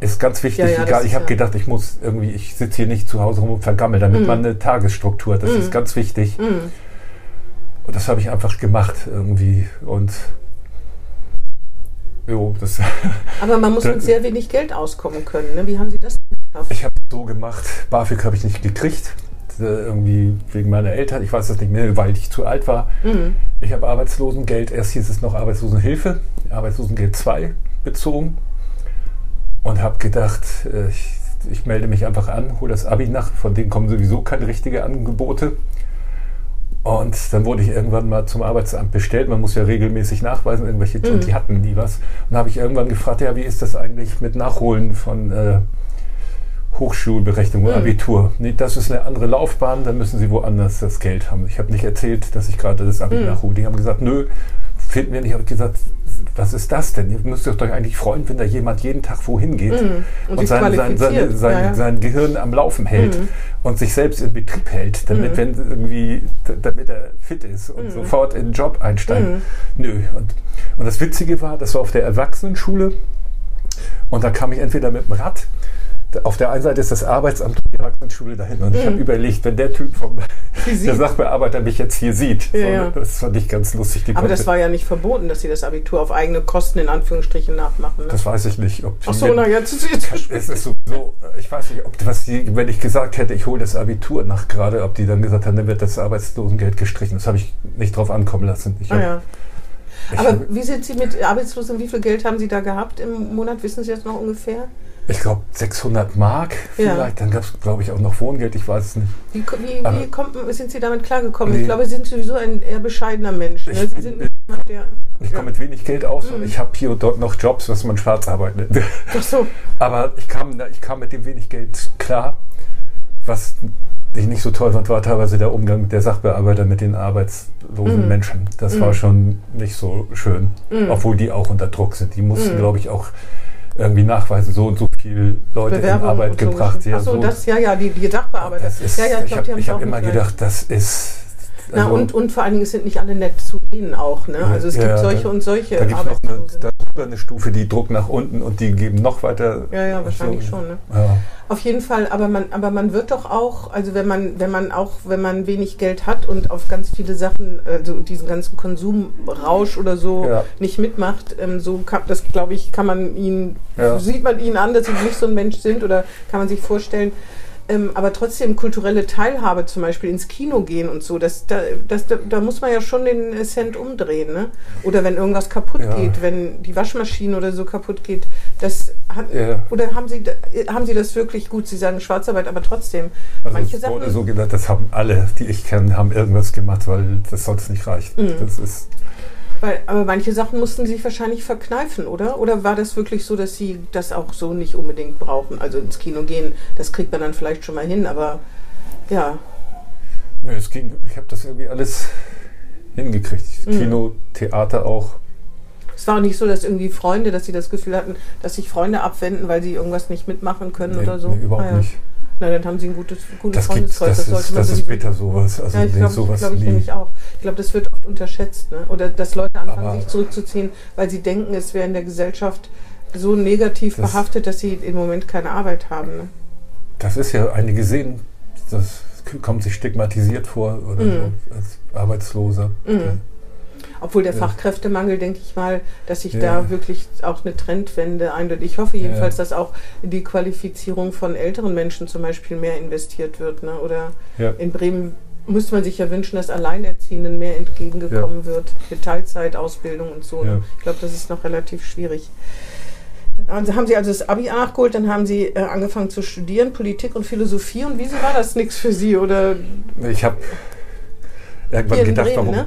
ist ganz wichtig. Ja, ja, egal, ich habe ja. gedacht, ich muss irgendwie, ich sitze hier nicht zu Hause rum und vergammel, damit mhm. man eine Tagesstruktur hat. Das ist mhm. ganz wichtig. Mhm. Und das habe ich einfach gemacht irgendwie. Und jo, das Aber man muss mit sehr wenig Geld auskommen können. Ne? Wie haben Sie das geschafft? Ich habe so gemacht, BAföG habe ich nicht gekriegt irgendwie wegen meiner Eltern, ich weiß das nicht mehr, weil ich zu alt war. Mhm. Ich habe Arbeitslosengeld, erst hieß es noch Arbeitslosenhilfe, Arbeitslosengeld 2 bezogen und habe gedacht, äh, ich, ich, melde mich einfach an, hole das Abi nach, von denen kommen sowieso keine richtigen Angebote. Und dann wurde ich irgendwann mal zum Arbeitsamt bestellt. Man muss ja regelmäßig nachweisen, irgendwelche, mhm. und die hatten nie was. Und dann habe ich irgendwann gefragt, ja, wie ist das eigentlich mit Nachholen von äh, Hochschulberechnung, mhm. Abitur? Nee, das ist eine andere Laufbahn, dann müssen Sie woanders das Geld haben. Ich habe nicht erzählt, dass ich gerade das Abi mhm. nachhole. Die haben gesagt, nö, finden wir nicht. Ich habe gesagt, was ist das denn? Ihr müsst euch doch eigentlich freuen, wenn da jemand jeden Tag wohin geht mm, und, und sein, sein, sein, sein, ja, sein, Gehirn am Laufen hält mm. und sich selbst in Betrieb hält, damit, mm. wenn irgendwie, damit er fit ist und mm. sofort in den Job einsteigt. Mm. Nö. Und, und das Witzige war, das war auf der Erwachsenenschule und da kam ich entweder mit dem Rad auf der einen Seite ist das Arbeitsamt und die Erwachsenenschule dahin. Und mhm. ich habe überlegt, wenn der Typ vom der Sachbearbeiter mich jetzt hier sieht, ja, so, ja. das fand ich ganz lustig. Aber das war ja nicht verboten, dass sie das Abitur auf eigene Kosten in Anführungsstrichen nachmachen. Ne? Das weiß ich nicht. Ob Ach so, na jetzt ist es Es ist sowieso, ich weiß nicht, ob was die, wenn ich gesagt hätte, ich hole das Abitur nach gerade, ob die dann gesagt haben, dann wird das Arbeitslosengeld gestrichen. Das habe ich nicht drauf ankommen lassen. Ich ah, ja. Aber wie sind Sie mit Arbeitslosen? Wie viel Geld haben Sie da gehabt im Monat? Wissen Sie das noch ungefähr? Ich glaube 600 Mark vielleicht. Ja. Dann gab es, glaube ich, auch noch Wohngeld, ich weiß es nicht. Wie, wie, wie kommt, sind Sie damit klargekommen? Nee. Ich glaube, Sie sind sowieso ein eher bescheidener Mensch. Ne? Ich, Sie sind der, ich komme mit wenig Geld aus mhm. und ich habe hier und dort noch Jobs, was man schwarz arbeitet. Ach so. Aber ich kam, ich kam mit dem wenig Geld klar. Was ich nicht so toll fand, war teilweise der Umgang mit der Sachbearbeiter mit den arbeitslosen mhm. Menschen. Das mhm. war schon nicht so schön, mhm. obwohl die auch unter Druck sind. Die mussten, mhm. glaube ich, auch irgendwie nachweisen, so und so viele Leute Bewerbung in Arbeit gebracht. Ja, Achso, so. das, ja, ja, die, die Sachbearbeiter. Ist, ja, ja, ich, ich habe hab immer gedacht, das ist na, also, und, und vor allen Dingen sind nicht alle nett zu denen auch. Ne? Also es ja, gibt solche da, und solche. Da gibt es noch eine, darüber eine Stufe, die Druck nach unten und die geben noch weiter. Ja, ja, wahrscheinlich so. schon. Ne? Ja. Auf jeden Fall, aber man, aber man wird doch auch, also wenn man, wenn man auch, wenn man wenig Geld hat und auf ganz viele Sachen, also diesen ganzen Konsumrausch oder so ja. nicht mitmacht, ähm, so kann, das glaube ich, kann man ihn, sieht man ihn an, dass sie nicht so ein Mensch sind oder kann man sich vorstellen, ähm, aber trotzdem kulturelle Teilhabe zum Beispiel ins Kino gehen und so, das, da, das, da, da muss man ja schon den Cent umdrehen. Ne? Oder wenn irgendwas kaputt ja. geht, wenn die Waschmaschine oder so kaputt geht, das hat, ja. oder haben Sie, haben Sie das wirklich gut? Sie sagen Schwarzarbeit, aber trotzdem. Also manche es wurde Sachen, so gedacht, das haben alle, die ich kenne, haben irgendwas gemacht, weil das sonst nicht reicht. Mhm. Das ist weil, aber manche Sachen mussten sie sich wahrscheinlich verkneifen, oder? Oder war das wirklich so, dass sie das auch so nicht unbedingt brauchen? Also ins Kino gehen, das kriegt man dann vielleicht schon mal hin, aber ja. Nö, es ging, ich habe das irgendwie alles hingekriegt. Mhm. Kino, Theater auch. Es war auch nicht so, dass irgendwie Freunde, dass sie das Gefühl hatten, dass sich Freunde abwenden, weil sie irgendwas nicht mitmachen können nee, oder so. Nee, überhaupt ah, ja. nicht. Na, dann haben sie ein gutes, gutes das Freundeskreis. Das, das, ist, das ist bitter, sowas. Also ja, ich glaube sowas glaub ich nämlich auch. Ich glaube, das wird oft unterschätzt. Ne? Oder dass Leute anfangen, Aber sich zurückzuziehen, weil sie denken, es wäre in der Gesellschaft so negativ das behaftet, dass sie im Moment keine Arbeit haben. Ne? Das ist ja, einige sehen, das kommt sich stigmatisiert vor oder mhm. so als Arbeitsloser. Mhm. Obwohl der ja. Fachkräftemangel, denke ich mal, dass sich ja. da wirklich auch eine Trendwende eindeutig. Ich hoffe jedenfalls, ja. dass auch in die Qualifizierung von älteren Menschen zum Beispiel mehr investiert wird. Ne? Oder in Bremen müsste man sich ja wünschen, dass Alleinerziehenden mehr entgegengekommen wird mit Teilzeitausbildung und so. Ne? Ich glaube, das ist noch relativ schwierig. Also haben Sie also das Abi nachgeholt, dann haben Sie äh, angefangen zu studieren, Politik und Philosophie. Und wieso war das nichts für Sie? Oder ich habe irgendwann gedacht, Bremen, warum, ne?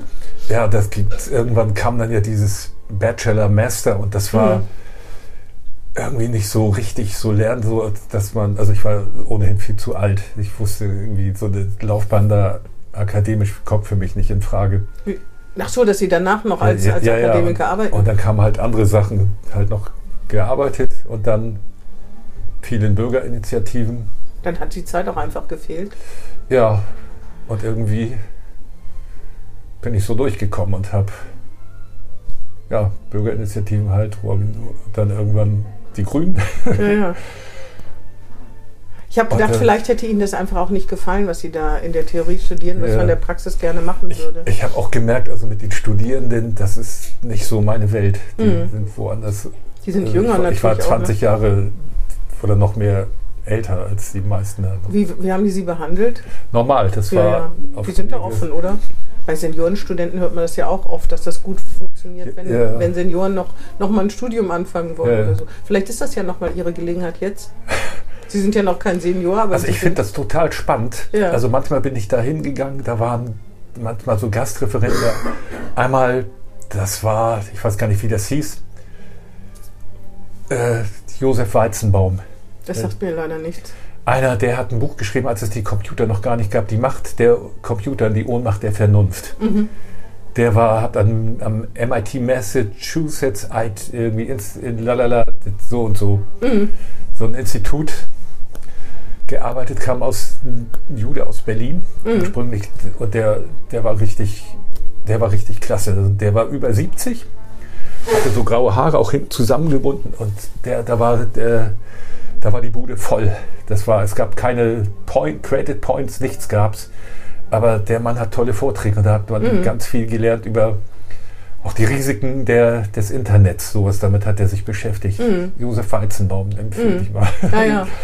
Ja, das gibt, irgendwann kam dann ja dieses Bachelor Master und das war mhm. irgendwie nicht so richtig so lernen, so dass man, also ich war ohnehin viel zu alt. Ich wusste irgendwie so eine Laufbahn da akademisch kommt für mich nicht in Frage. Ach so, dass Sie danach noch als, ja, als ja, Akademiker ja. arbeiten. Und dann kamen halt andere Sachen, halt noch gearbeitet und dann vielen Bürgerinitiativen. Dann hat die Zeit auch einfach gefehlt. Ja, und irgendwie bin ich so durchgekommen und habe ja, Bürgerinitiativen halt, dann irgendwann die Grünen. Ja, ja. Ich habe gedacht, und, äh, vielleicht hätte Ihnen das einfach auch nicht gefallen, was Sie da in der Theorie studieren, was ja. man in der Praxis gerne machen würde. Ich, ich habe auch gemerkt, also mit den Studierenden, das ist nicht so meine Welt. Die mhm. sind woanders. Die sind äh, jünger ich natürlich. Ich war 20 auch, ne? Jahre oder noch mehr älter als die meisten. Wie, wie haben die sie behandelt? Normal, das Ja, war. ja. Die sind da offen, oder? Bei Seniorenstudenten hört man das ja auch oft, dass das gut funktioniert, wenn, Ja, wenn Senioren noch, noch mal ein Studium anfangen wollen Ja, oder so. Vielleicht ist das ja noch mal ihre Gelegenheit jetzt. Sie sind ja noch kein Senior, aber Also ich finde das total spannend. Ja. Also manchmal bin ich da hingegangen, da waren manchmal so Gastreferenten. Einmal, das war, ich weiß gar nicht, wie das hieß, äh, Josef Weizenbaum. Das sagt mir leider nichts. Einer, der hat ein Buch geschrieben, als es die Computer noch gar nicht gab, die Macht der Computer, die Ohnmacht der Vernunft. Der war, hat an, am MIT Massachusetts irgendwie ins, in lalala, so und so, so ein Institut gearbeitet, kam aus ein Jude aus Berlin ursprünglich und der, der war richtig, der war richtig klasse. Also Der war über 70, hatte so graue Haare auch hinten zusammengebunden und der, da war der, da war die Bude voll. Das war, es gab keine Point, Credit Points, nichts gab's. Aber der Mann hat tolle Vorträge und da hat man ganz viel gelernt über auch die Risiken der, des Internets. Sowas damit hat er sich beschäftigt. Josef Weizenbaum empfehle ich mal. Ja, ja.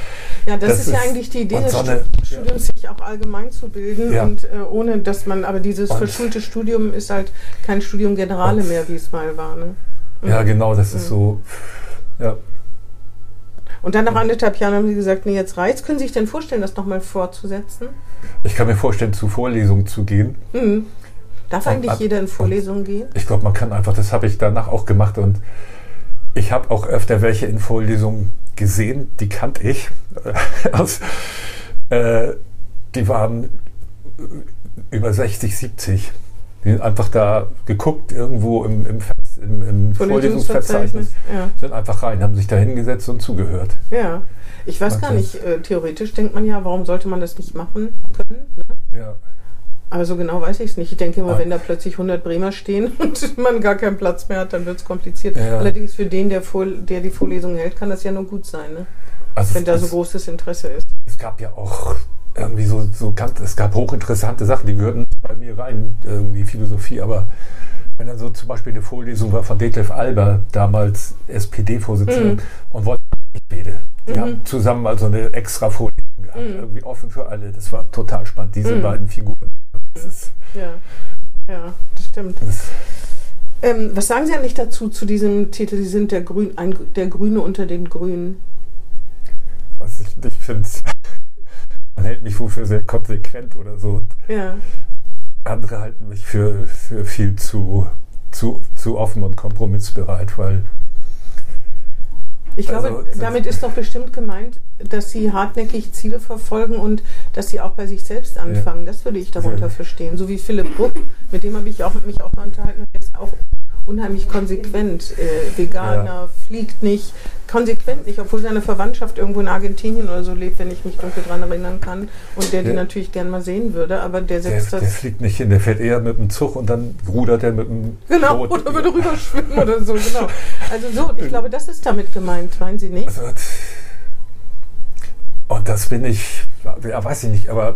Ja, das, Das ist ja eigentlich die Idee des so Studiums, sich auch allgemein zu bilden Ja. und äh, ohne, dass man, aber dieses Und- verschulte Studium ist halt kein Studium Generale mehr, wie es mal war. Ne? Ja, genau, das ist so. Ja. Und dann nach anderthalb Jahren haben sie gesagt, nee, jetzt reizt. Können Sie sich denn vorstellen, das nochmal fortzusetzen? Ich kann mir vorstellen, zu Vorlesungen zu gehen. Mhm. Darf Und eigentlich ab- jeder in Vorlesungen gehen? Ich glaube, man kann einfach, das habe ich danach auch gemacht und ich habe auch öfter welche in Vorlesungen gesehen, die kannte ich. Aus, äh, die waren über 60, 70. Die sind einfach da geguckt, irgendwo im, im, Im, im Vorlesungsverzeichnis, Ja. sind einfach rein, haben sich da hingesetzt und zugehört. ja. Ich weiß Man gar nicht, äh, theoretisch denkt man ja, warum sollte man das nicht machen können? Ne? Ja. Aber so genau weiß ich es nicht. Ich denke immer, Ah. wenn da plötzlich 100 Bremer stehen und man gar keinen Platz mehr hat, dann wird es kompliziert. Ja. Allerdings für den, der, der die Vorlesung hält, kann das ja nur gut sein, ne? Also wenn da so es- großes Interesse ist. es gab ja auch irgendwie so, so ganz, es gab hochinteressante Sachen, die gehörten bei mir rein, irgendwie Philosophie, aber wenn dann so zum Beispiel eine Vorlesung war von Detlef Alber, damals SPD-Vorsitzender, Mhm. und wollte nicht rede. Die haben zusammen also eine extra Vorlesung gehabt, Mhm. irgendwie offen für alle. Das war total spannend, diese Mhm. beiden Figuren. Ja, ja, das stimmt. das Ähm, was sagen Sie eigentlich dazu, zu diesem Titel, Sie sind der, Grün, ein, der Grüne unter den Grünen? was ich nicht finde, man hält mich wohl für sehr konsequent oder so. Ja, andere halten mich für, für viel zu, zu, zu offen und kompromissbereit, weil ich glaube, Also, damit ist doch bestimmt gemeint, dass Sie hartnäckig Ziele verfolgen und dass Sie auch bei sich selbst anfangen. Das würde ich darunter Ja. verstehen. So wie Philipp Bruck, mit dem habe ich auch, mich auch mal unterhalten und der ist auch unheimlich konsequent. Äh, Veganer, Ja. fliegt nicht, konsequent nicht, obwohl seine Verwandtschaft irgendwo in Argentinien oder so lebt, wenn ich mich dunkel dran erinnern kann. Und der die Ja. natürlich gern mal sehen würde, aber der Der, setzt der das. fliegt nicht hin, der fährt eher mit dem Zug und dann rudert er mit dem Genau, Boot. oder würde rüberschwimmen oder so, genau. Also so, ich glaube, das ist damit gemeint, meinen Sie nicht? Also, und das bin ich, ja, weiß ich nicht, aber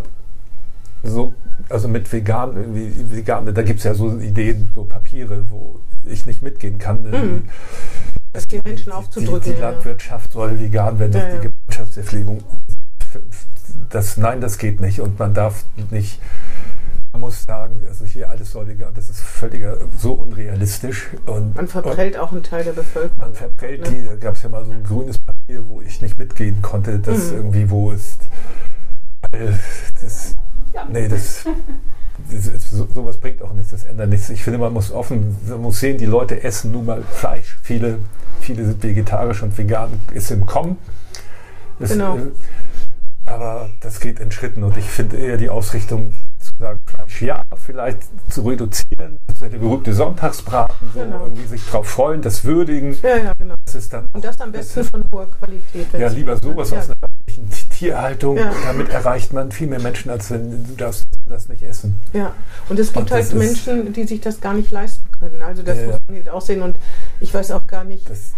so, also mit vegan, irgendwie vegan, da gibt es ja so Ideen, so Papiere, wo ich nicht mitgehen kann. Mhm. Das den Menschen Die, aufzudrücken. die ja. Landwirtschaft soll vegan werden, das Ja, die. Gemeinschaftserpflegung. Das, nein, das geht nicht und man darf nicht, man muss sagen, also hier alles soll vegan, das ist völliger, so unrealistisch. Und, Man und verprellt auch einen Teil der Bevölkerung. man verprellt Ne? die, da gab es ja mal so ein grünes Papier, wo ich nicht mitgehen konnte, das Mhm. irgendwie, wo es, weil das, nee, das, das so, sowas bringt auch nichts, das ändert nichts. Ich finde, man muss offen, man muss sehen, die Leute essen nun mal Fleisch. Viele, viele sind vegetarisch und vegan, ist im Kommen. Das, Genau. äh, aber das geht in Schritten und ich finde eher die Ausrichtung Fleisch ja, vielleicht zu reduzieren, ist der berühmte Sonntagsbraten, so Genau. irgendwie sich drauf freuen, das würdigen. Ja, ja, genau. Das ist dann Und das am besten von hoher Qualität. ja, lieber sowas ja. aus einer Tierhaltung. Ja. Damit erreicht man viel mehr Menschen, als wenn du darfst das nicht essen. Ja, und es gibt Und halt Menschen, die sich das gar nicht leisten können. Also das Ja, muss man nicht auch sehen. Und ich weiß auch gar nicht, Das,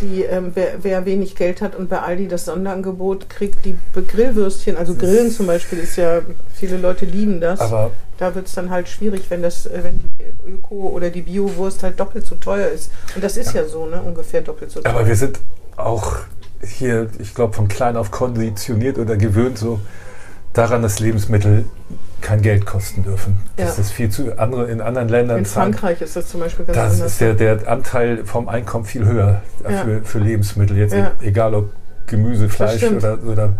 die, ähm, wer, wer wenig Geld hat und bei Aldi das Sonderangebot kriegt, die Grillwürstchen, also Grillen zum Beispiel, ist ja, viele Leute lieben das. aber da wird es dann halt schwierig, wenn das, äh, wenn die Öko- oder die Bio-Wurst halt doppelt so teuer ist. Und das ist ja, so, ne? Ungefähr doppelt so teuer. Aber wir sind auch hier, ich glaube, von klein auf konditioniert oder gewöhnt so daran, dass Lebensmittel kein Geld kosten dürfen. Ja. Das ist viel zu andere in anderen Ländern. In Frankreich ist das zum Beispiel ganz das anders. ist der, der Anteil vom Einkommen viel höher ja. für, für Lebensmittel. Jetzt ja. egal ob Gemüse, Fleisch oder, oder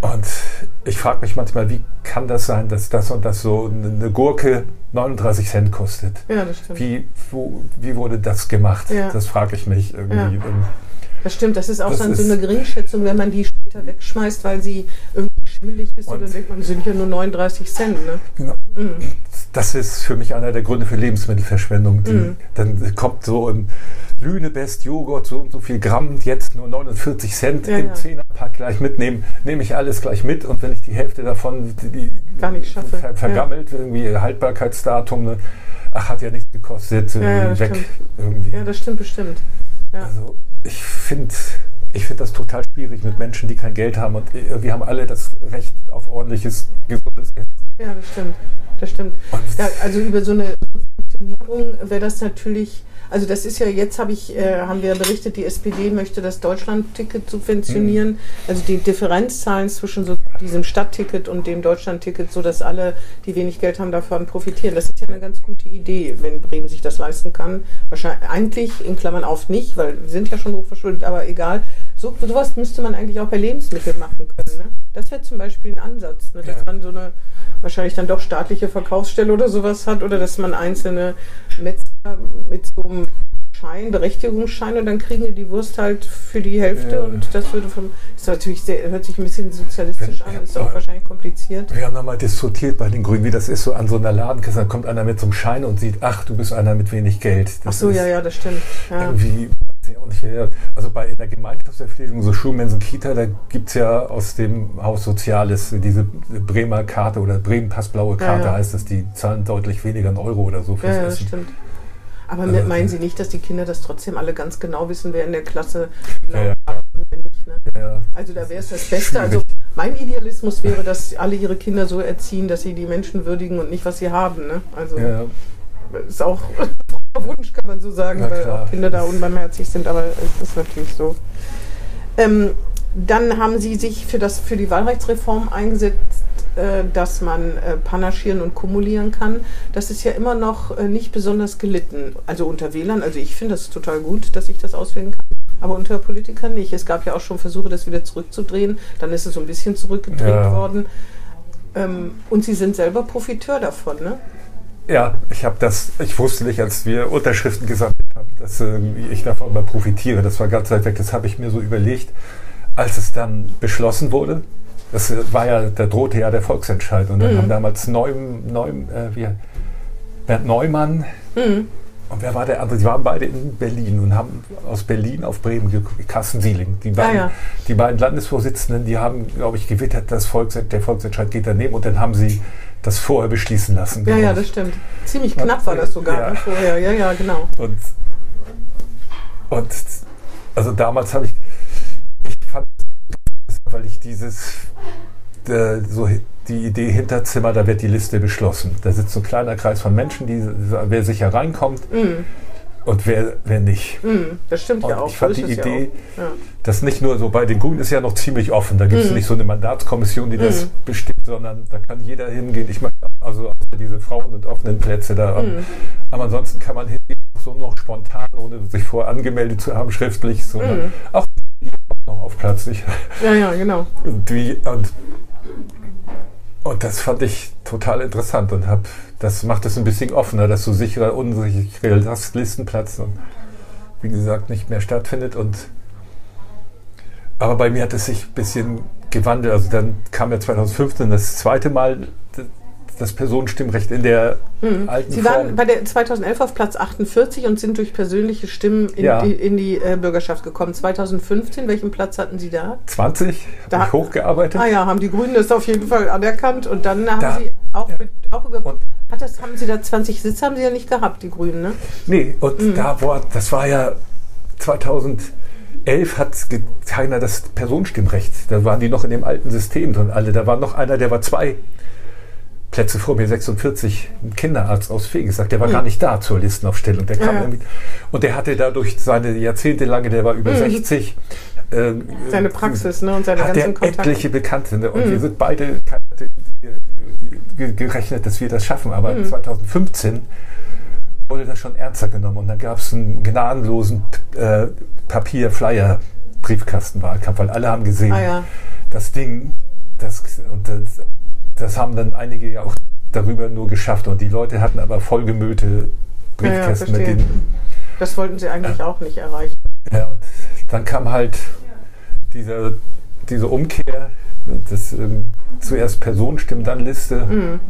und ich frage mich manchmal, wie kann das sein, dass das und das so eine Gurke 39 Cent kostet? Ja, das stimmt. Wie, wo, wie wurde das gemacht? Ja. Das frage ich mich irgendwie. Ja. Das stimmt, das ist auch das dann ist so eine Geringschätzung, wenn man die später wegschmeißt, weil sie irgendwie schimmelig ist, und dann denkt man, sind ja nur 39 Cent. Ne? Genau. Mhm. Das ist für mich einer der Gründe für Lebensmittelverschwendung. Mhm. Dann kommt so ein Lünebest Joghurt, so und so viel Gramm, jetzt nur 49 Cent ja, im ja. Zehnerpack gleich mitnehmen, nehme ich alles gleich mit und wenn ich die Hälfte davon die, gar nicht schaffe, ver vergammelt, ja. irgendwie Haltbarkeitsdatum, ne, ach, hat ja nichts gekostet, ja, weg stimmt. irgendwie. Ja, das stimmt bestimmt. Also ich finde ich finde das total schwierig mit Menschen, die kein Geld haben und äh, wir haben alle das Recht auf ordentliches, gesundes Essen. Ja, das stimmt. Das stimmt. Ja, also über so eine Funktionierung wäre das natürlich also das ist ja jetzt habe ich äh, haben wir berichtet, die SPD möchte das Deutschland-Ticket subventionieren, mhm. also die Differenzzahlen zwischen so diesem Stadtticket und dem Deutschland-Ticket, so dass alle, die wenig Geld haben, davon profitieren. Das ist ja eine ganz gute Idee, wenn Bremen sich das leisten kann. Wahrscheinlich eigentlich in Klammern auf nicht, weil wir sind ja schon hochverschuldet, aber egal. So sowas müsste man eigentlich auch bei Lebensmitteln machen können. Ne? Das wäre zum Beispiel ein Ansatz, ne? dass ja. man so eine wahrscheinlich dann doch staatliche Verkaufsstelle oder sowas hat oder dass man einzelne Metzger mit so einem Schein, Berechtigungsschein und dann kriegen die die Wurst halt für die Hälfte ja. und das würde vom, ist natürlich sehr, hört sich ein bisschen sozialistisch an, ist auch wahrscheinlich kompliziert. Wir haben nochmal diskutiert bei den Grünen, wie das ist, so an so einer Ladenkasse, dann kommt einer mit so einem Schein und sieht, ach, du bist einer mit wenig Geld. Das ach so, ja, ja, das stimmt. Ja. Irgendwie also bei in der Gemeinschaftserpflegung, so Schulmensen Kita, da gibt es ja aus dem Haus Soziales diese Bremer Karte oder Bremen Passblaue Karte ja, ja. heißt das, die zahlen deutlich weniger einen Euro oder so fürs ja, ja, Essen. Stimmt. Aber also, meinen Sie nicht, dass die Kinder das trotzdem alle ganz genau wissen, wer in der Klasse genau ja. Nicht, ne? Also da wäre es das Beste. Also mein Idealismus wäre, dass alle ihre Kinder so erziehen, dass sie die Menschen würdigen und nicht, was sie haben. Ne? Also ist auch Wunsch, kann man so sagen, weil auch Kinder da unbarmherzig sind, aber es ist natürlich so. Ähm, dann haben Sie sich für, das, für die Wahlrechtsreform eingesetzt, äh, dass man äh, panaschieren und kumulieren kann. Das ist ja immer noch äh, nicht besonders gelitten. Also unter Wählern, also ich finde das total gut, dass ich das auswählen kann. Aber unter Politikern nicht. Es gab ja auch schon Versuche, das wieder zurückzudrehen. Dann ist es so ein bisschen zurückgedreht ja. worden. Ähm, und Sie sind selber Profiteur davon, ne? Ja, ich habe das, ich wusste nicht, als wir Unterschriften gesammelt haben, dass äh, ich davon mal profitiere. Das war ganz weit weg, das habe ich mir so überlegt, als es dann beschlossen wurde. Das war ja, da drohte ja der Volksentscheid. Und dann mhm. haben damals Neum, Neum, äh, wie, Bernd Neumann mhm. und wer war der andere? Die waren beide in Berlin und haben aus Berlin auf Bremen geguckt, Carsten Sieling. Die beiden, ah, ja. die beiden Landesvorsitzenden, die haben, glaube ich, gewittert, dass Volks, der Volksentscheid geht daneben und dann haben sie das vorher beschließen lassen. Ja, ja, das stimmt. Ziemlich knapp war das sogar ja. Ne, vorher. Ja, ja, genau. Und, und also damals habe ich, ich fand, weil ich dieses, äh, so die Idee Hinterzimmer, da wird die Liste beschlossen. Da sitzt so ein kleiner Kreis von Menschen, die, wer sicher reinkommt. Mhm und wer, wer nicht. Mm, das stimmt und ja auch. Ich fand die Idee, ja ja. dass nicht nur so bei den Grünen ist ja noch ziemlich offen. Da gibt es mm. nicht so eine Mandatskommission, die mm. das bestimmt, sondern da kann jeder hingehen. Ich meine, also diese Frauen und offenen Plätze da. Mm. Aber ansonsten kann man hingehen, so noch spontan, ohne sich vorher angemeldet zu haben, schriftlich, sondern mm. auch noch auf Platz. Ja, ja, genau. Und, wie, und, und das fand ich total interessant und habe das macht es ein bisschen offener, dass so sicherer, unsicherer Listenplatz und wie gesagt nicht mehr stattfindet. Und aber bei mir hat es sich ein bisschen gewandelt. Also dann kam ja 2015 das zweite Mal das Personenstimmrecht in der mhm. alten Sie waren bei der 2011 auf Platz 48 und sind durch persönliche Stimmen in ja. die, in die äh, Bürgerschaft gekommen. 2015, welchen Platz hatten Sie da? 20, da habe ich hochgearbeitet. Ah ja, haben die Grünen das auf jeden Fall anerkannt und dann haben da, Sie auch, ja. mit, auch über... Und hat das, haben Sie da 20 Sitze, haben Sie ja nicht gehabt, die Grünen, ne? Nee, und mhm. da war, das war ja 2011 hat keiner das Personenstimmrecht. Da waren die noch in dem alten System drin alle. Da war noch einer, der war zwei Plätze vor mir 46 ein Kinderarzt aus Fee gesagt, der war mhm. gar nicht da zur Listenaufstellung. Der kam ja. und der hatte dadurch seine jahrzehntelange, der war über mhm. 60, äh, seine Praxis ne, und seine hat ganzen Kontakte. etliche Bekannte. Ne? Und mhm. wir sind beide gerechnet, dass wir das schaffen. Aber mhm. 2015 wurde das schon ernster genommen. Und dann gab es einen gnadenlosen äh, Papier-Flyer-Briefkastenwahlkampf, weil alle haben gesehen, ah, ja. das Ding, das, und das, das haben dann einige ja auch darüber nur geschafft. Und die Leute hatten aber vollgemüllte Briefkästen ja, ja, mit denen. Das wollten sie eigentlich auch nicht erreichen. Ja, und dann kam halt diese, diese Umkehr, das ähm, zuerst Personenstimmen, dann Liste. Mhm.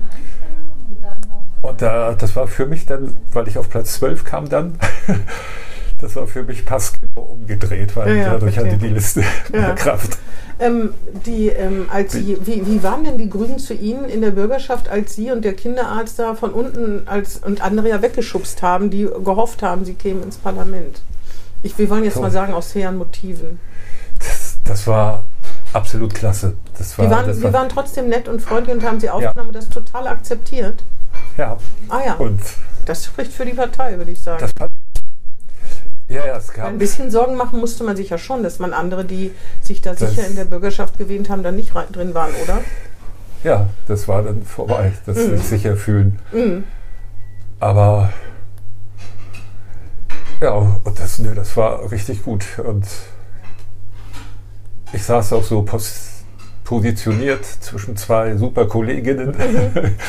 Und da, das war für mich dann, weil ich auf Platz 12 kam dann, das war für mich passgenau umgedreht, weil ja, ja, dadurch hatte die Liste ja. Kraft. Ähm, die, ähm, als Sie, wie, wie waren denn die Grünen zu Ihnen in der Bürgerschaft, als Sie und der Kinderarzt da von unten als, und andere ja weggeschubst haben, die gehofft haben, Sie kämen ins Parlament? Ich, wir wollen jetzt so. mal sagen, aus fairen Motiven. Das, das war absolut klasse. Das war, wir, waren, wir war waren trotzdem nett und freundlich und haben Sie aufgenommen und das total akzeptiert. Ja. Ah ja. Und das spricht für die Partei, würde ich sagen. Das hat ja, ja, es gab. Ein bisschen Sorgen machen musste man sich ja schon, dass man andere, die sich da sicher in der Bürgerschaft gewähnt haben, da nicht rein, drin waren, oder? Ja, das war dann vorbei, dass mhm. sich sicher fühlen. Mhm. Aber ja, und das, nee, das war richtig gut. Und ich saß auch so positioniert zwischen zwei super Kolleginnen. Mhm.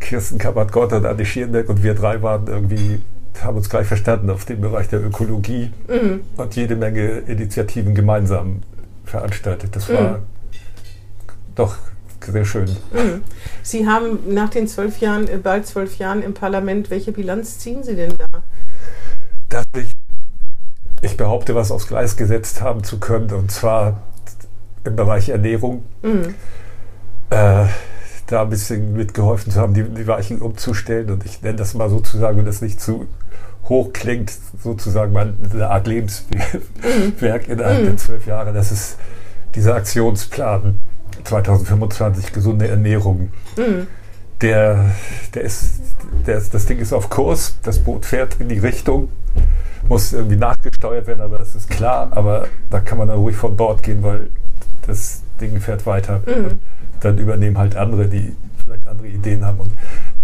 Kirsten Kappert-Gott und Anne Schierneck und wir drei waren irgendwie, haben uns gleich verstanden auf dem Bereich der Ökologie mhm. und jede Menge Initiativen gemeinsam veranstaltet. Das war mhm. doch sehr schön. Mhm. Sie haben nach den zwölf Jahren, äh, bald zwölf Jahren im Parlament, welche Bilanz ziehen Sie denn da? Dass ich, ich behaupte, was aufs Gleis gesetzt haben zu können, und zwar im Bereich Ernährung. Mhm. Äh, da ein bisschen mitgeholfen zu haben, die, die Weichen umzustellen. Und ich nenne das mal sozusagen, wenn das nicht zu hoch klingt, sozusagen eine Art Lebenswerk innerhalb mhm. der zwölf Jahre. Das ist dieser Aktionsplan 2025 gesunde Ernährung. Mhm. Der, der ist, der ist, das Ding ist auf Kurs, das Boot fährt in die Richtung, muss irgendwie nachgesteuert werden, aber das ist klar. Aber da kann man dann ruhig von Bord gehen, weil das Ding fährt weiter. Mhm dann übernehmen halt andere, die vielleicht andere Ideen haben. Und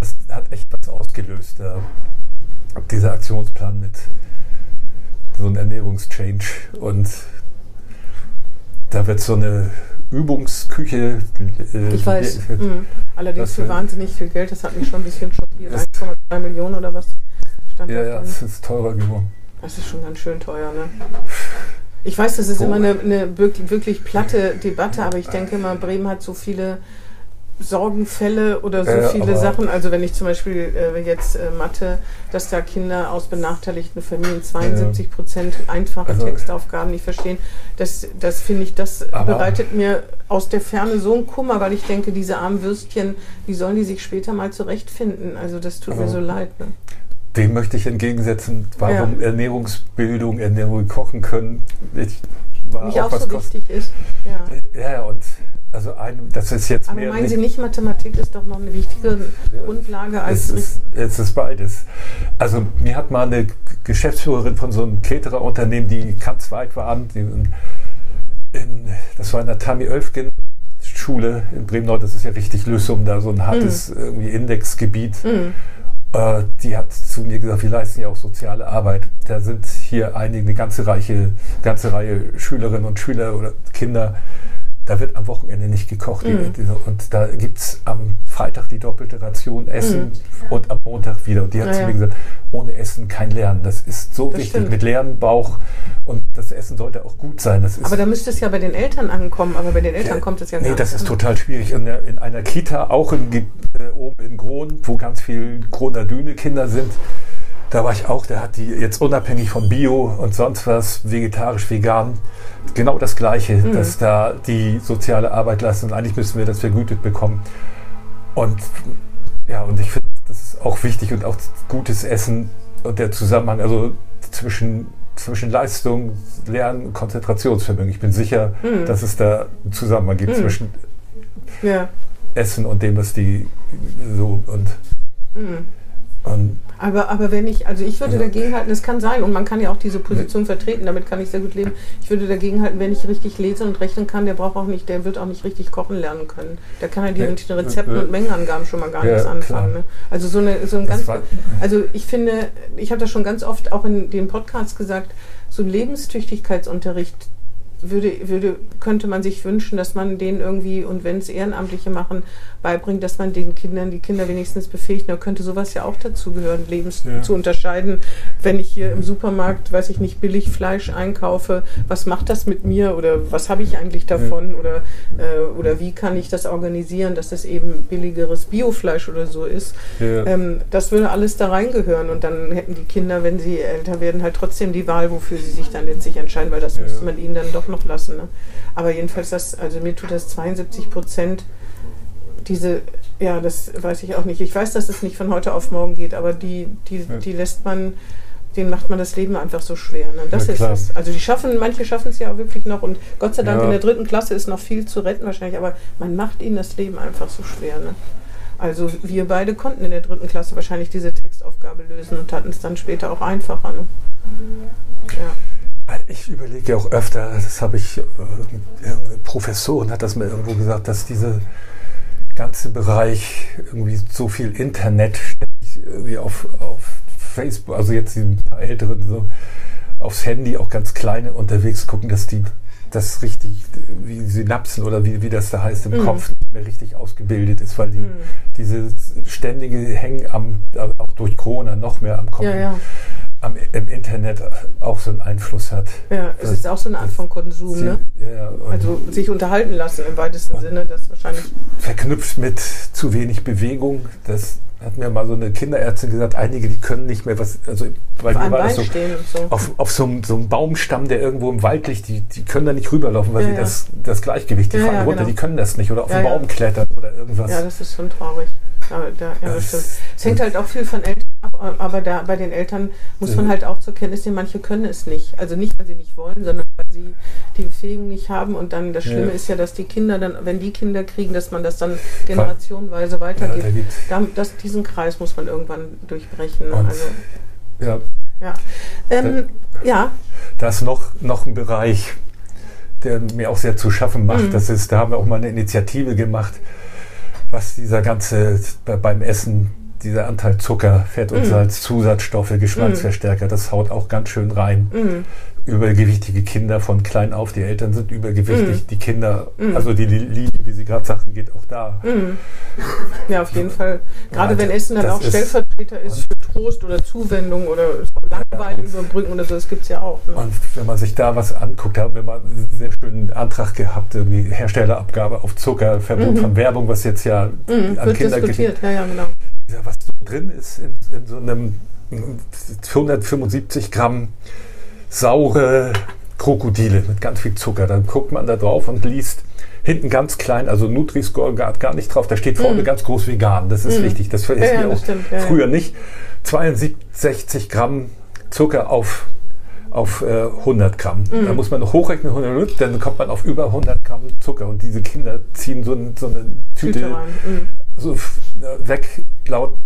das hat echt was ausgelöst, ja. dieser Aktionsplan mit so einem Ernährungschange. Und da wird so eine Übungsküche. Äh, ich weiß. Äh, mhm. Allerdings für wahnsinnig viel Geld, das hat mich schon ein bisschen schockiert. 1,2 Millionen oder was stand ja? Ja, es ist teurer geworden. Das ist schon ganz schön teuer, ne? Ich weiß, das ist oh. immer eine, eine wirklich, wirklich, platte Debatte, aber ich denke mal, Bremen hat so viele Sorgenfälle oder so äh, viele Sachen. Also wenn ich zum Beispiel äh, jetzt äh, Mathe, dass da Kinder aus benachteiligten Familien 72 Prozent einfache also, Textaufgaben nicht verstehen, das, das finde ich, das bereitet mir aus der Ferne so einen Kummer, weil ich denke, diese armen Würstchen, wie sollen die sich später mal zurechtfinden? Also das tut mir so leid. Ne? Dem möchte ich entgegensetzen, warum ja. Ernährungsbildung, Ernährung kochen können, ich war Nicht auch, auch so wichtig ist. Ja. ja, und also ein, das ist jetzt Aber mehr meinen Sie nicht, Mathematik ist doch noch eine wichtige Grundlage als... Es ist, es ist beides. Also mir hat mal eine Geschäftsführerin von so einem Caterer-Unternehmen, die ganz weit waren, in, in, das war in der Tami Oelfgen Schule in Bremen-Nord, das ist ja richtig Lüssum, da so ein hartes mm. irgendwie Indexgebiet. Mm. Äh, die hat zu mir gesagt, wir leisten ja auch soziale Arbeit. Da sind hier einige, eine ganze, Reihe, ganze Reihe Schülerinnen und Schüler oder Kinder, da wird am Wochenende nicht gekocht. Mhm. Und da gibt es am Freitag die doppelte Ration Essen mhm. und am Montag wieder. Und die hat ja, zu mir gesagt, ohne Essen kein Lernen. Das ist so das wichtig. Stimmt. Mit leeren Bauch und das Essen sollte auch gut sein. Aber da müsste es ja bei den Eltern ankommen, aber bei den Eltern ja, kommt es ja nicht. Nee, das ist total schwierig. In, der, in einer Kita, auch in, äh, oben in Gron, wo ganz viele Groner Düne Kinder sind, da war ich auch, der hat die jetzt unabhängig von Bio und sonst was, vegetarisch, vegan, genau das Gleiche, mhm. dass da die soziale Arbeit leisten und eigentlich müssen wir das vergütet bekommen. Und ja, und ich finde, das ist auch wichtig und auch gutes Essen und der Zusammenhang, also zwischen, zwischen Leistung, Lernen, Konzentrationsvermögen. Ich bin sicher, mhm. dass es da einen Zusammenhang gibt mhm. zwischen ja. Essen und dem, was die so und mhm. Und aber, aber wenn ich, also ich würde ja. dagegen halten, es kann sein, und man kann ja auch diese Position vertreten, damit kann ich sehr gut leben. Ich würde dagegen halten, wenn ich richtig lesen und rechnen kann, der braucht auch nicht, der wird auch nicht richtig kochen lernen können. Der kann ja die ja. Rezepten und Mengenangaben schon mal gar ja, nichts anfangen. Ne? Also so eine, so ein ganz, also ich finde, ich habe das schon ganz oft auch in den Podcasts gesagt, so ein Lebenstüchtigkeitsunterricht, würde, würde, könnte man sich wünschen, dass man denen irgendwie, und wenn es Ehrenamtliche machen, beibringt, dass man den Kindern, die Kinder wenigstens befähigt. Da könnte sowas ja auch dazu gehören, Lebens ja. zu unterscheiden. Wenn ich hier im Supermarkt, weiß ich nicht, billig Fleisch einkaufe, was macht das mit mir oder was habe ich eigentlich davon ja. oder, äh, oder wie kann ich das organisieren, dass es eben billigeres Biofleisch oder so ist. Ja. Ähm, das würde alles da reingehören und dann hätten die Kinder, wenn sie älter werden, halt trotzdem die Wahl, wofür sie sich dann letztlich entscheiden, weil das müsste man ihnen dann doch noch lassen. Ne? Aber jedenfalls das, also mir tut das 72 Prozent diese, ja, das weiß ich auch nicht. Ich weiß, dass es nicht von heute auf morgen geht, aber die, die, die lässt man, denen macht man das Leben einfach so schwer. Ne? Das ist es. Also die schaffen, manche schaffen es ja auch wirklich noch und Gott sei Dank ja. in der dritten Klasse ist noch viel zu retten wahrscheinlich, aber man macht ihnen das Leben einfach so schwer. Ne? Also wir beide konnten in der dritten Klasse wahrscheinlich diese Textaufgabe lösen und hatten es dann später auch einfacher. Ne? Ja. Ich überlege ja auch öfter, das habe ich, äh, Professorin hat das mir irgendwo gesagt, dass diese ganze Bereich irgendwie so viel Internet wie auf, auf Facebook, also jetzt die Älteren so aufs Handy auch ganz kleine unterwegs gucken, dass die das richtig, wie Synapsen oder wie, wie das da heißt, im mhm. Kopf nicht mehr richtig ausgebildet ist, weil die, mhm. diese ständige Hängen am, auch durch Corona noch mehr am Kopf. Ja, ja am, im Internet auch so einen Einfluss hat. Ja, es ist auch so eine Art von Konsum, sie, ne? Ja, also sich unterhalten lassen im weitesten Sinne, das wahrscheinlich. Verknüpft mit zu wenig Bewegung, das hat mir mal so eine Kinderärztin gesagt, einige, die können nicht mehr was, also weil auf, war das so, so, auf, auf so, einem, so einem Baumstamm, der irgendwo im Wald liegt, die, die können da nicht rüberlaufen, weil ja, sie ja. Das, das Gleichgewicht, die ja, fallen runter, genau. die können das nicht oder auf ja, den Baum klettern oder irgendwas. Ja, das ist schon traurig. Da, da, ja, das. Es hängt halt auch viel von Eltern ab, aber da bei den Eltern muss man halt auch zur Kenntnis nehmen, manche können es nicht. Also nicht, weil sie nicht wollen, sondern weil sie die Befähigung nicht haben. Und dann das Schlimme ja. ist ja, dass die Kinder dann, wenn die Kinder kriegen, dass man das dann generationenweise weitergibt. Ja, da das, diesen Kreis muss man irgendwann durchbrechen. Und, also, ja. Ja. Ähm, da, ja. Da ist noch, noch ein Bereich, der mir auch sehr zu schaffen macht. Mhm. Das ist, da haben wir auch mal eine Initiative gemacht was dieser ganze beim Essen, dieser Anteil Zucker, Fett und mm. Salz, Zusatzstoffe, Geschmacksverstärker, mm. das haut auch ganz schön rein. Mm. Übergewichtige Kinder von klein auf, die Eltern sind übergewichtig, mm. die Kinder, mm. also die Linie, wie Sie gerade sagten, geht auch da. Mm. Ja, auf jeden Fall. Gerade ja, wenn Essen dann auch Stellvertreter ist für Trost oder Zuwendung oder Langeweile ja, überbrücken oder so, das gibt es ja auch. Ne? Und wenn man sich da was anguckt, haben wir mal einen sehr schönen Antrag gehabt, irgendwie Herstellerabgabe auf Zucker, Verbot mhm. von Werbung, was jetzt ja mhm, an Kinder diskutiert. Ja, ja, genau. Ja, was so drin ist in, in so einem 175 Gramm saure Krokodile mit ganz viel Zucker. Dann guckt man da drauf und liest hinten ganz klein, also Nutri-Score gar, nicht drauf. Da steht vorne mm. ganz groß vegan. Das ist mm. wichtig. Das ist ja, ja, auch stimmt, ja, früher nicht. 62 Gramm Zucker auf, auf äh, 100 Gramm. Mm. Da muss man noch hochrechnen, 100, dann kommt man auf über 100 Gramm Zucker. Und diese Kinder ziehen so, ein, so eine Tüte, Tüte so weg. Laut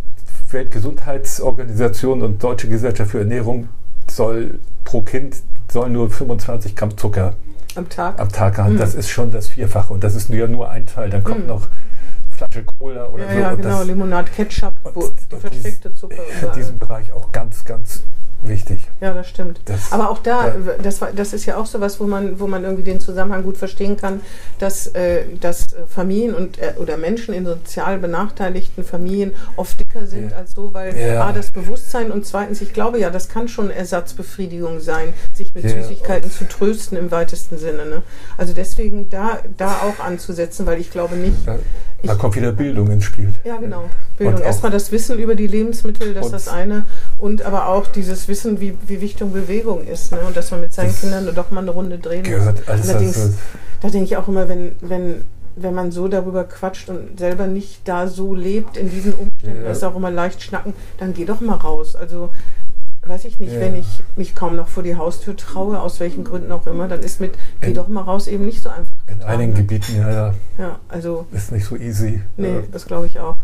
Weltgesundheitsorganisation und Deutsche Gesellschaft für Ernährung soll pro Kind soll nur 25 Gramm Zucker am Tag, am Tag haben. Mhm. Das ist schon das Vierfache und das ist ja nur ein Teil. Dann kommt mhm. noch Flasche Cola oder ja, so. Ja, genau, Limonade, Ketchup, wo die versteckte Zucker. In diesem Bereich auch ganz, ganz wichtig. Ja, das stimmt. Das, Aber auch da, ja. das, das ist ja auch so was, wo man, wo man irgendwie den Zusammenhang gut verstehen kann, dass, äh, dass Familien und äh, oder Menschen in sozial benachteiligten Familien oft dicker sind ja. als so, weil ja. A, das Bewusstsein und zweitens, ich glaube ja, das kann schon Ersatzbefriedigung sein, sich mit Süßigkeiten zu trösten im weitesten Sinne. Ne? Also deswegen da, da auch anzusetzen, weil ich glaube nicht. Da kommt wieder Bildung ins Spiel. Ja, genau. Bildung. Erstmal das Wissen über die Lebensmittel, das ist das eine. Und aber auch dieses Wissen, wie, wie wichtig Bewegung ist. Ne? Und dass man mit seinen Kindern doch mal eine Runde drehen muss. Alles Allerdings, also da denke ich auch immer, wenn, wenn, wenn man so darüber quatscht und selber nicht da so lebt, in diesen Umständen, ja. ist auch immer leicht schnacken, dann geh doch mal raus. Also weiß ich nicht, ja. wenn ich mich kaum noch vor die Haustür traue, aus welchen Gründen auch immer, dann ist mit geh doch mal raus eben nicht so einfach. In getan, einigen ne? Gebieten, ja, ja. Ja, also. Ist nicht so easy. Nee, das glaube ich auch.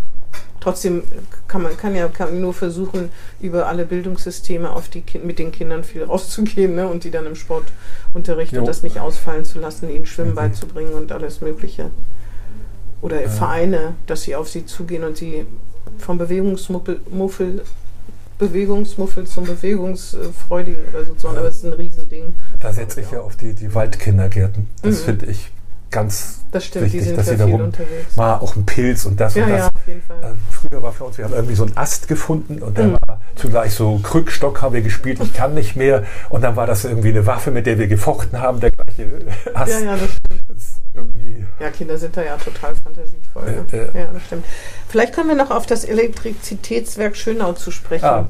Trotzdem kann man kann ja kann nur versuchen, über alle Bildungssysteme auf die mit den Kindern viel rauszugehen ne? und die dann im Sportunterricht und das nicht ausfallen zu lassen, ihnen Schwimmen mhm. beizubringen und alles Mögliche. Oder ja. Vereine, dass sie auf sie zugehen und sie vom Bewegungsmuffel Bewegungsmuffel zum Bewegungsfreudigen oder so, aber es ist ein Riesending. Da setze ich ja auf die, die Waldkindergärten. Das mhm. finde ich ganz das stimmt, wichtig, die sind dass sie da rum mal auch ein Pilz und das ja, und das. Ja, auf jeden Fall. Äh, früher war für uns, wir haben irgendwie so einen Ast gefunden und der mhm. war zugleich so Krückstock haben wir gespielt, ich kann nicht mehr und dann war das irgendwie eine Waffe, mit der wir gefochten haben, der gleiche Ast. Ja, ja, das stimmt. Das ja, Kinder sind da ja total fantasievoll. Ne? Äh, äh. Ja, das stimmt. Vielleicht kommen wir noch auf das Elektrizitätswerk Schönau zu sprechen. Ah.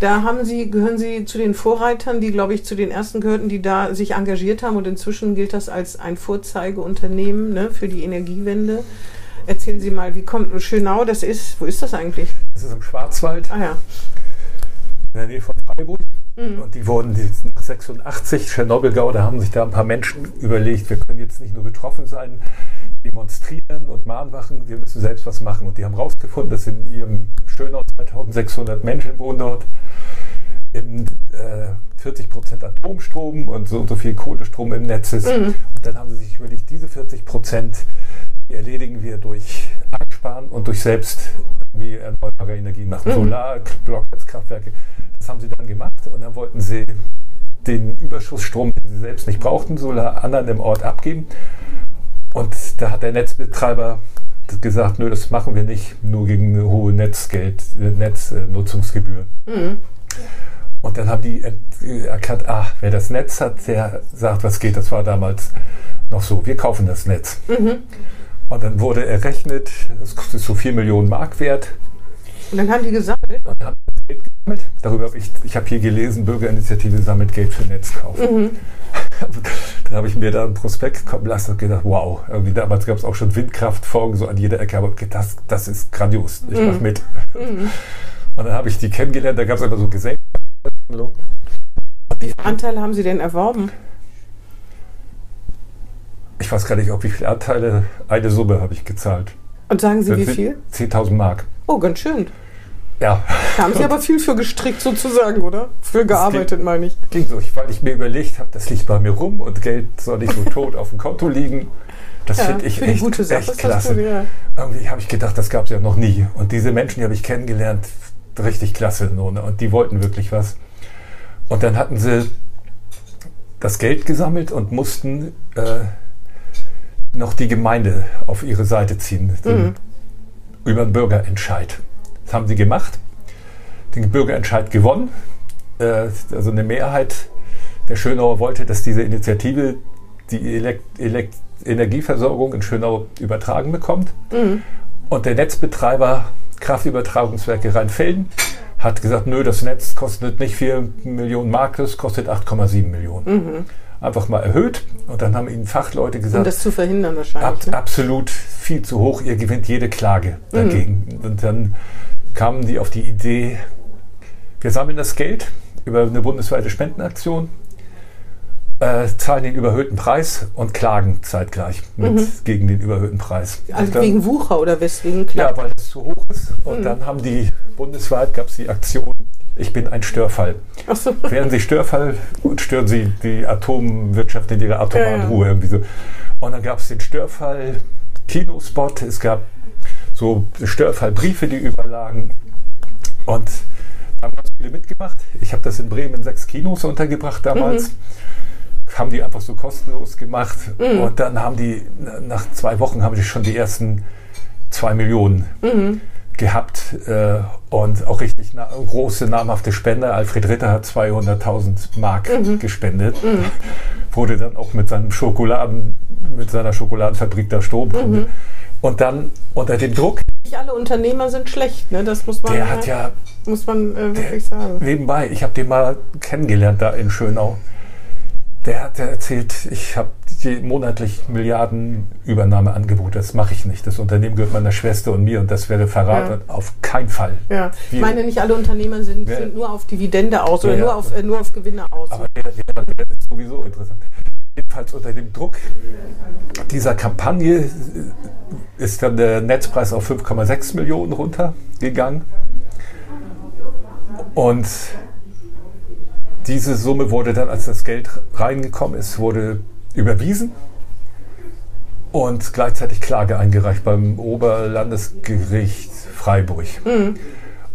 Da haben Sie, gehören Sie zu den Vorreitern, die, glaube ich, zu den ersten gehörten, die da sich engagiert haben und inzwischen gilt das als ein Vorzeigeunternehmen ne, für die Energiewende. Erzählen Sie mal, wie kommt Schönau das ist? Wo ist das eigentlich? Das ist im Schwarzwald. Ah ja. In der Nähe von Freiburg. Mhm. Und die wurden nach 86, Tschernobyl-Gau, da haben sich da ein paar Menschen überlegt, wir können jetzt nicht nur betroffen sein, demonstrieren und Mahnwachen, wir müssen selbst was machen. Und die haben herausgefunden, dass in ihrem Schönau 2600 Menschen wohnen dort, in äh, 40 Prozent Atomstrom und so, so viel Kohlestrom im Netz ist. Mhm. Und dann haben sie sich überlegt, diese 40 Prozent erledigen wir durch Einsparen und durch selbst wie erneuerbare Energien machen, mhm. Solar, Blockheizkraftwerke. Das haben sie dann gemacht und dann wollten sie den Überschussstrom, den sie selbst nicht brauchten, Solar anderen im Ort abgeben. Und da hat der Netzbetreiber gesagt, nö, das machen wir nicht, nur gegen eine hohe Netzgeld, Netznutzungsgebühr. Mhm. Und dann haben die erkannt, ach, wer das Netz hat, der sagt, was geht. Das war damals noch so, wir kaufen das Netz. Mhm. Und dann wurde errechnet, das kostet so 4 Millionen Mark wert. Und dann haben die gesammelt? Und haben Geld gesammelt. Darüber habe ich, ich habe hier gelesen, Bürgerinitiative sammelt Geld für Netzkauf. Mhm. Dann habe ich mir da ein Prospekt kommen lassen und gedacht, wow, irgendwie damals gab es auch schon Windkraftfolgen so an jeder Ecke, aber das, das ist grandios, ich mache mhm. mit. Mhm. Und dann habe ich die kennengelernt, da gab es immer so Gesellschaftsversammlungen. Wie viele Anteile haben Sie denn erworben? Ich weiß gar nicht, ob wie viele Anteile, eine Summe habe ich gezahlt. Und sagen Sie, wie viel? 10.000 Mark. Oh, ganz schön. Ja. Da haben Sie aber viel für gestrickt sozusagen, oder? Für gearbeitet, meine ich. Ging so, weil ich mir überlegt habe, das liegt bei mir rum und Geld soll nicht so tot auf dem Konto liegen. Das ja, finde ich echt, gute Sache, echt klasse. Gut, ja. Irgendwie habe ich gedacht, das gab es ja noch nie. Und diese Menschen, die habe ich kennengelernt, richtig klasse. Ne? Und die wollten wirklich was. Und dann hatten sie das Geld gesammelt und mussten äh, noch die Gemeinde auf ihre Seite ziehen. Mhm. Über einen Bürgerentscheid. Das haben sie gemacht, den Bürgerentscheid gewonnen. Äh, also eine Mehrheit der Schönauer wollte, dass diese Initiative die Elekt Elekt Energieversorgung in Schönau übertragen bekommt. Mhm. Und der Netzbetreiber Kraftübertragungswerke Rheinfelden hat gesagt, nö, das Netz kostet nicht 4 Millionen Mark, das kostet 8,7 Millionen. Mhm. Einfach mal erhöht und dann haben ihnen Fachleute gesagt, um das zu verhindern wahrscheinlich. Ab, ne? Absolut viel zu hoch, ihr gewinnt jede Klage dagegen. Mhm. Und dann kamen die auf die Idee, wir sammeln das Geld über eine bundesweite Spendenaktion, äh, zahlen den überhöhten Preis und klagen zeitgleich mit, mhm. gegen den überhöhten Preis. Also dann, wegen Wucher oder weswegen klagt? Ja, weil es zu hoch ist. Und mhm. dann haben die bundesweit gab es die Aktion, ich bin ein Störfall. Ach so. Werden Sie Störfall und stören Sie die Atomwirtschaft in ihrer atomaren ja, ja. Ruhe. Irgendwie so. Und dann gab es den Störfall Kinospot, es gab so Störfallbriefe, die überlagen. Und da haben ganz viele mitgemacht. Ich habe das in Bremen in sechs Kinos untergebracht damals. Mhm. Haben die einfach so kostenlos gemacht. Mhm. Und dann haben die, nach zwei Wochen haben die schon die ersten zwei Millionen mhm. gehabt. Äh, und auch richtig na große, namhafte Spender. Alfred Ritter hat 200.000 Mark mhm. gespendet. Mhm. Wurde dann auch mit seinem Schokoladen, mit seiner Schokoladenfabrik da Stromkunde. Mhm. Und dann unter dem Druck. Nicht alle Unternehmer sind schlecht, ne? Das muss man. Der hat ja. Muss man äh, wirklich sagen. Nebenbei, ich habe den mal kennengelernt da in Schönau. Der hat erzählt, ich habe monatlich Milliarden Übernahmeangebote. Das mache ich nicht. Das Unternehmen gehört meiner Schwester und mir und das wäre Verrat ja. auf keinen Fall. Ja. Ich meine, nicht alle Unternehmer sind, sind nur auf Dividende aus oder nur, auf, äh, nur auf Gewinne aus. Aber der, der, der ist sowieso interessant jedenfalls unter dem Druck dieser Kampagne ist dann der Netzpreis auf 5,6 Millionen runtergegangen. Und diese Summe wurde dann, als das Geld reingekommen ist, wurde überwiesen und gleichzeitig Klage eingereicht beim Oberlandesgericht Freiburg. Mhm.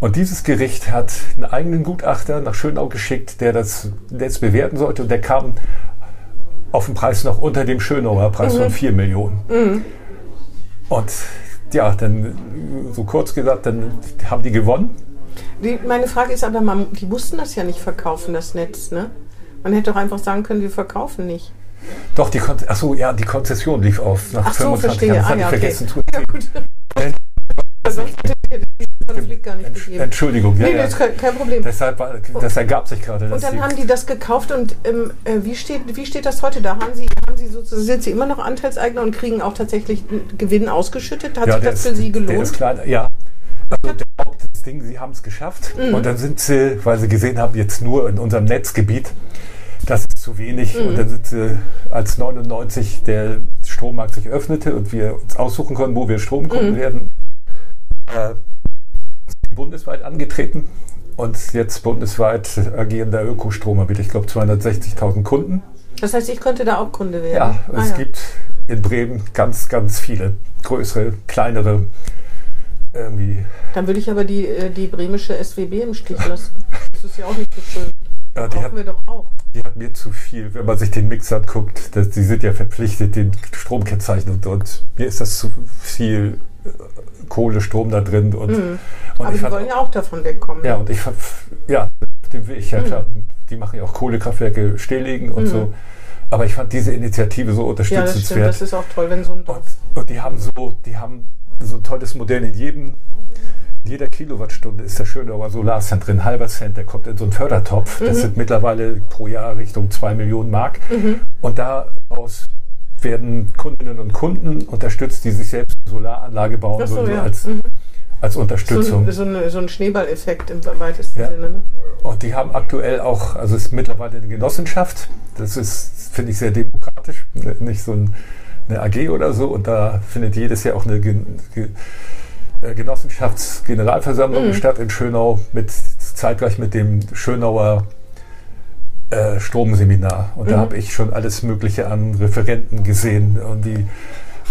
Und dieses Gericht hat einen eigenen Gutachter nach Schönau geschickt, der das Netz bewerten sollte und der kam auf den Preis noch unter dem Schönauer Preis mhm. von 4 Millionen. Mhm. Und ja, dann so kurz gesagt, dann haben die gewonnen. Die, meine Frage ist aber, man, die mussten das ja nicht verkaufen, das Netz, ne? Man hätte doch einfach sagen können, wir verkaufen nicht. Doch, die, Kon achso, ja, die Konzession lief auf nach Ach so, 25 Jahren. Das ah, ja, okay. vergessen zu ja, gut. Konflikt gar nicht Entsch gegeben. Entschuldigung, ja, nee, ja. Kein, kein, Problem. Deshalb, das ergab sich gerade. Und dann haben die das gekauft und ähm, äh, wie, steht, wie steht das heute da? Haben Sie, haben Sie sozusagen, sind Sie immer noch Anteilseigner und kriegen auch tatsächlich Gewinn ausgeschüttet? Hat ja, sich das ist, für Sie gelohnt? Der ist klein, ja. Also der Hauptding, Sie haben es geschafft mhm. und dann sind Sie, weil Sie gesehen haben, jetzt nur in unserem Netzgebiet, das ist zu wenig. Mhm. Und dann sind sie, als 99 der Strommarkt sich öffnete und wir uns aussuchen konnten, wo wir Stromkunden mhm. werden, äh, bundesweit angetreten. Und jetzt bundesweit agierender Ökostrom mit, ich glaube, 260.000 Kunden. Das heißt, ich könnte da auch Kunde werden? Ja, ah, es ja. gibt in Bremen ganz, ganz viele größere, kleinere irgendwie. Dann würde ich aber die, äh, die bremische SWB im Stich lassen. Das ist ja auch nicht so schön. Ja, die hat, wir doch auch. Die hat mir zu viel, wenn man sich den Mix anguckt. Die sind ja verpflichtet, den Stromkennzeichen und, und mir ist das zu viel äh, Kohle, Strom da drin. Und, mhm. und Aber die wollen ja auch davon wegkommen. Ja, und ich ja, dem will ich ja mhm. klar. Die machen ja auch Kohlekraftwerke stilllegen und mhm. so. Aber ich fand diese Initiative so unterstützenswert. Ja, das, das ist auch toll, wenn so ein Dorf. Und, und die haben so, die haben so ein tolles Modell in jedem jeder Kilowattstunde ist der Schönauer Solarcent drin, halber Cent, der kommt in so einen Fördertopf. Mhm. Das sind mittlerweile pro Jahr Richtung 2 Millionen Mark. Mhm. Und daraus werden Kundinnen und Kunden unterstützt, die sich selbst eine Solaranlage bauen so, ja. als, mhm. als Unterstützung. So, so, eine, so ein Schneeballeffekt im weitesten ja. Sinne. Ne? Und die haben aktuell auch, also es ist mittlerweile eine Genossenschaft. Das ist, finde ich, sehr demokratisch. Nicht so ein, eine AG oder so. Und da findet jedes Jahr auch eine äh, Genossenschaftsgeneralversammlung mhm. statt in Schönau, mit, zeitgleich mit dem Schönauer äh, Stromseminar. Und mhm. da habe ich schon alles Mögliche an Referenten gesehen und die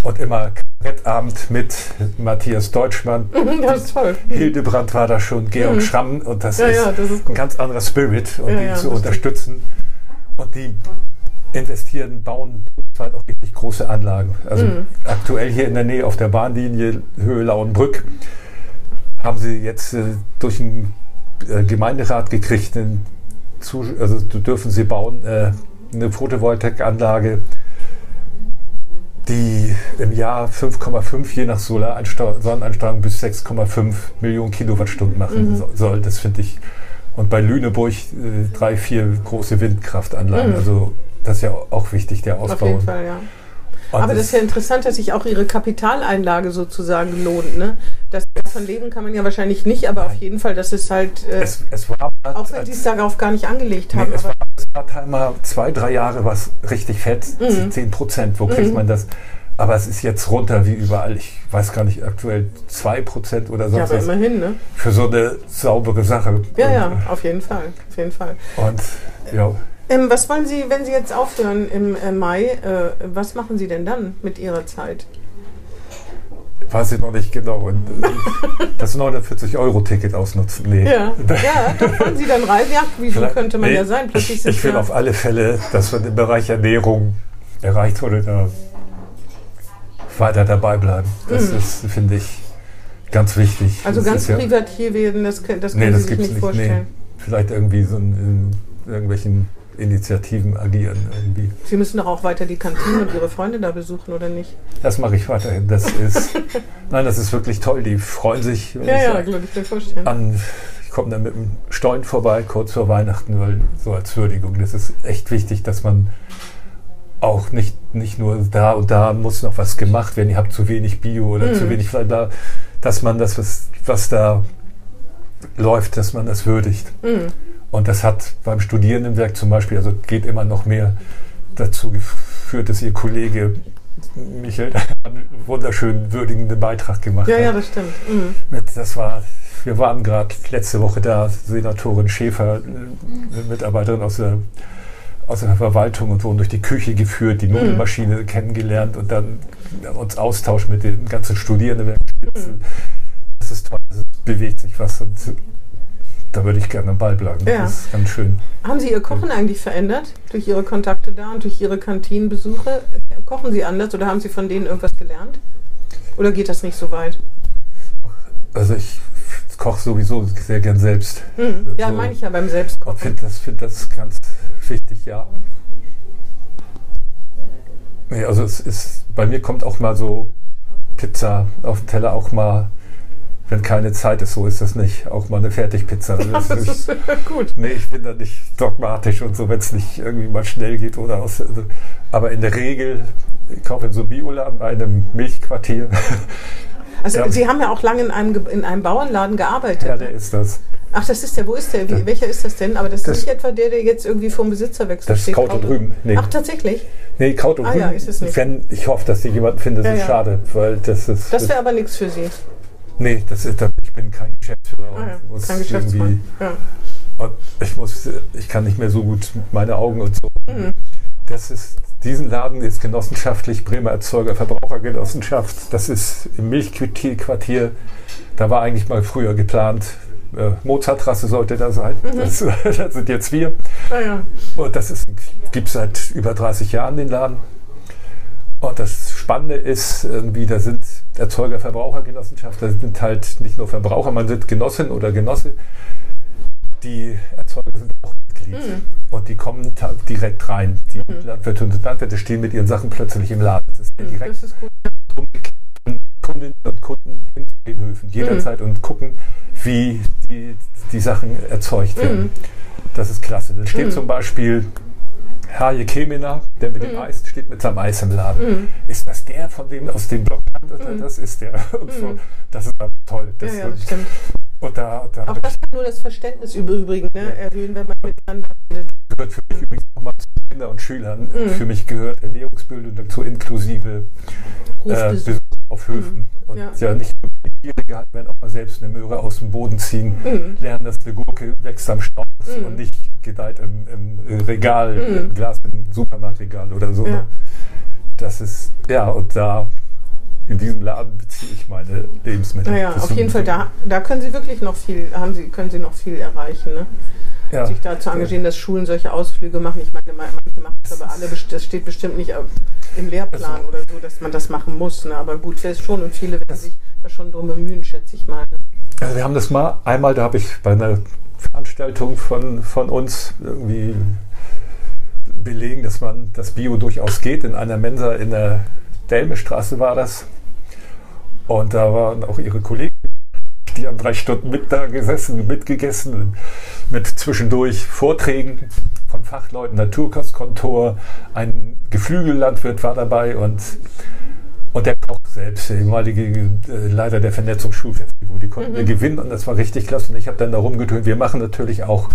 und immer Kabarettabend mit Matthias Deutschmann. Das ist toll. Hildebrand war da schon, Georg mhm. Schramm und das, ja, ist ja, das, ist ein ganz anderer Spirit und ja, die zu unterstützen. Und die investieren, bauen halt auch wirklich große Anlagen. Also mhm. aktuell hier in der Nähe auf der Bahnlinie Höhe Lauenbrück haben sie jetzt äh, durch einen äh, Gemeinderat gekriegt, einen also dürfen sie bauen äh, eine Photovoltaikanlage, die im Jahr 5,5 je nach Sonneneinstrahlung bis 6,5 Millionen Kilowattstunden machen mhm. soll. Das finde ich. Und bei Lüneburg äh, drei, vier große Windkraftanlagen. Mhm. Also das ist ja auch wichtig, der Ausbau. Auf jeden Fall, ja. Und Aber das ist ja interessant, dass sich auch ihre Kapitaleinlage sozusagen lohnt. Ne? Das davon leben kann man ja wahrscheinlich nicht, aber auf jeden Fall, das ist halt. Äh, es, es war, auch wenn sie es darauf gar nicht angelegt haben. Nee, es, war, es war halt mal zwei, drei Jahre was richtig fett, mhm. 10 Prozent. Wo kriegt mhm. man das? Aber es ist jetzt runter wie überall. Ich weiß gar nicht, aktuell 2% oder so. Ja, aber immerhin, ne? Für so eine saubere Sache. Ja, ja, auf jeden Fall. Auf jeden Fall. Und ja. Ähm, was wollen Sie, wenn Sie jetzt aufhören im äh, Mai, äh, was machen Sie denn dann mit Ihrer Zeit? Weiß ich noch nicht genau. Und, äh, das 49-Euro-Ticket ausnutzen. Nee. Ja, ja da wollen Sie dann reisen. Ja, wie viel könnte man nee, ja sein? Plötzlich ich, ich will auf alle Fälle, dass wir im Bereich Ernährung erreicht wurde, da weiter dabei bleiben. Das mhm. ist, finde ich, ganz wichtig. Also das ganz Privatier ja, werden, das, das können nee, das Sie sich nicht vorstellen. Nee. Vielleicht irgendwie so in, in irgendwelchen Initiativen agieren irgendwie. Sie müssen doch auch weiter die Kantine und Ihre Freunde da besuchen, oder nicht? Das mache ich weiterhin. Das ist, nein, das ist wirklich toll. Die freuen sich. Ja, ja, ich, ich mir vorstellen. An, ich komme dann mit dem Stein vorbei, kurz vor Weihnachten, weil so als Würdigung. Das ist echt wichtig, dass man auch nicht, nicht nur da und da muss noch was gemacht werden. Ihr habt zu wenig Bio oder mhm. zu wenig Fleisch da, dass man das, was, was da läuft, dass man das würdigt. Mhm. Und das hat beim Studierendenwerk zum Beispiel, also geht immer noch mehr, dazu geführt, dass Ihr Kollege Michael einen wunderschönen würdigenden Beitrag gemacht ja, hat. Ja, ja, das stimmt. Mhm. Das war, wir waren gerade letzte Woche da, Senatorin Schäfer, eine Mitarbeiterin aus der, aus der Verwaltung und wurden durch die Küche geführt, die Nudelmaschine mhm. kennengelernt und dann uns Austausch mit den ganzen Studierenden. Mhm. Das ist toll, es bewegt sich was und da würde ich gerne am Ball bleiben. Ja. Das ist ganz schön. Haben Sie Ihr Kochen eigentlich verändert durch Ihre Kontakte da und durch Ihre Kantinenbesuche? Kochen Sie anders oder haben Sie von denen irgendwas gelernt? Oder geht das nicht so weit? Also ich koche sowieso sehr gern selbst. Mhm. Ja, so, meine ich ja beim Selbstkochen. Ich finde das, find das ganz wichtig, ja. Nee, also es ist, bei mir kommt auch mal so Pizza auf den Teller auch mal wenn keine Zeit ist, so ist das nicht. Auch mal eine Fertigpizza. Das, das ist, ist gut. Nee, ich bin da nicht dogmatisch und so, wenn es nicht irgendwie mal schnell geht oder aus. Also, aber in der Regel, ich kaufe in so Bioladen bei einem Milchquartier. Also ja. Sie haben ja auch lange in einem, in einem Bauernladen gearbeitet. Ja, der ne? ist das. Ach, das ist der. Wo ist der? Wie, ja. Welcher ist das denn? Aber das, das ist nicht etwa der, der jetzt irgendwie vom Besitzerwechsel das steht. Das ist Kauto drüben. Nee. Ach, tatsächlich? Nee, Kauto ah, drüben. Ja, ist es nicht. Wenn, ich hoffe, dass Sie jemanden finden, das ja, ist schade, weil das ist. Das wäre aber nichts für Sie. Nee, das ist, ich bin kein Geschäftsführer. Ah, ja. Kein Geschäftsmann. Ja. Und ich muss, ich kann nicht mehr so gut meine Augen und so. Mhm. Das ist, diesen Laden ist genossenschaftlich Bremer Erzeuger Verbrauchergenossenschaft. Das ist im Milchquartier. Da war eigentlich mal früher geplant, äh, Mozartrasse sollte da sein. Mhm. Das, das, sind jetzt wir. Ah, ja. Und das gibt es seit über 30 Jahren, den Laden. Und das Spannende ist, irgendwie, da sind Erzeuger, Verbrauchergenossenschaft, da sind halt nicht nur Verbraucher, man sind Genossin oder Genosse. Die Erzeuger sind auch Mitglied. Mhm. Und die kommen direkt rein. Die mhm. Landwirte und Landwirte stehen mit ihren Sachen plötzlich im Laden. Das ist mhm, direkt das ist gut. Kundinnen und Kunden hin zu den Höfen jederzeit mhm. und gucken, wie die, die Sachen erzeugt werden. Mhm. Das ist klasse. Dann steht mhm. zum Beispiel Haje Kemena, der mit dem mhm. Eis steht mit seinem Eis im Laden. Mhm. Ist das der von dem aus dem Blog? Mhm. Das ist der. Und so. Das ist toll. Das, ja, ja, das stimmt. Und da, da auch das kann nur das Verständnis übrigens ne, erhöhen, wenn man miteinander redet. Gehört für mich übrigens nochmal zu Kindern und Schülern. Mhm. Für mich gehört Ernährungsbildung dazu inklusive äh, Besuch auf Höfen. Mhm. Und ja. ja nicht nur die Tiere gehalten werden, auch mal selbst eine Möhre aus dem Boden ziehen, mhm. lernen, dass eine Gurke wächst am Strauß mhm. und nicht gedeiht im, im Regal, mhm. im Glas, im Supermarktregal oder so. Ja. Das ist, ja, und da in diesem Laden beziehe ich meine Lebensmittel. Naja, auf jeden Fall, da, da können Sie wirklich noch viel, haben Sie, können Sie noch viel erreichen. Ne? Ja. Sich da zu engagieren, dass Schulen solche Ausflüge machen. Ich meine, manche machen das aber alle, das steht bestimmt nicht im Lehrplan also, oder so, dass man das machen muss. Ne? Aber gut, wäre es schon und viele werden sich da schon drum bemühen, schätze ich mal. Ne? Also wir haben das mal, einmal, da habe ich bei einer Veranstaltung von, von uns irgendwie belegen, dass man das Bio durchaus geht. In einer Mensa in der Delmestraße war das. Und da waren auch ihre Kollegen, die haben drei Stunden mit da gesessen, mitgegessen, mit zwischendurch Vorträgen von Fachleuten, Naturkostkontor, ein Geflügellandwirt war dabei und und der Koch selbst, der ehemalige äh, Leiter der Vernetzungsschulfestival, die konnten mhm. wir gewinnen und das war richtig klasse. Und ich habe dann da rumgetönt. Wir machen natürlich auch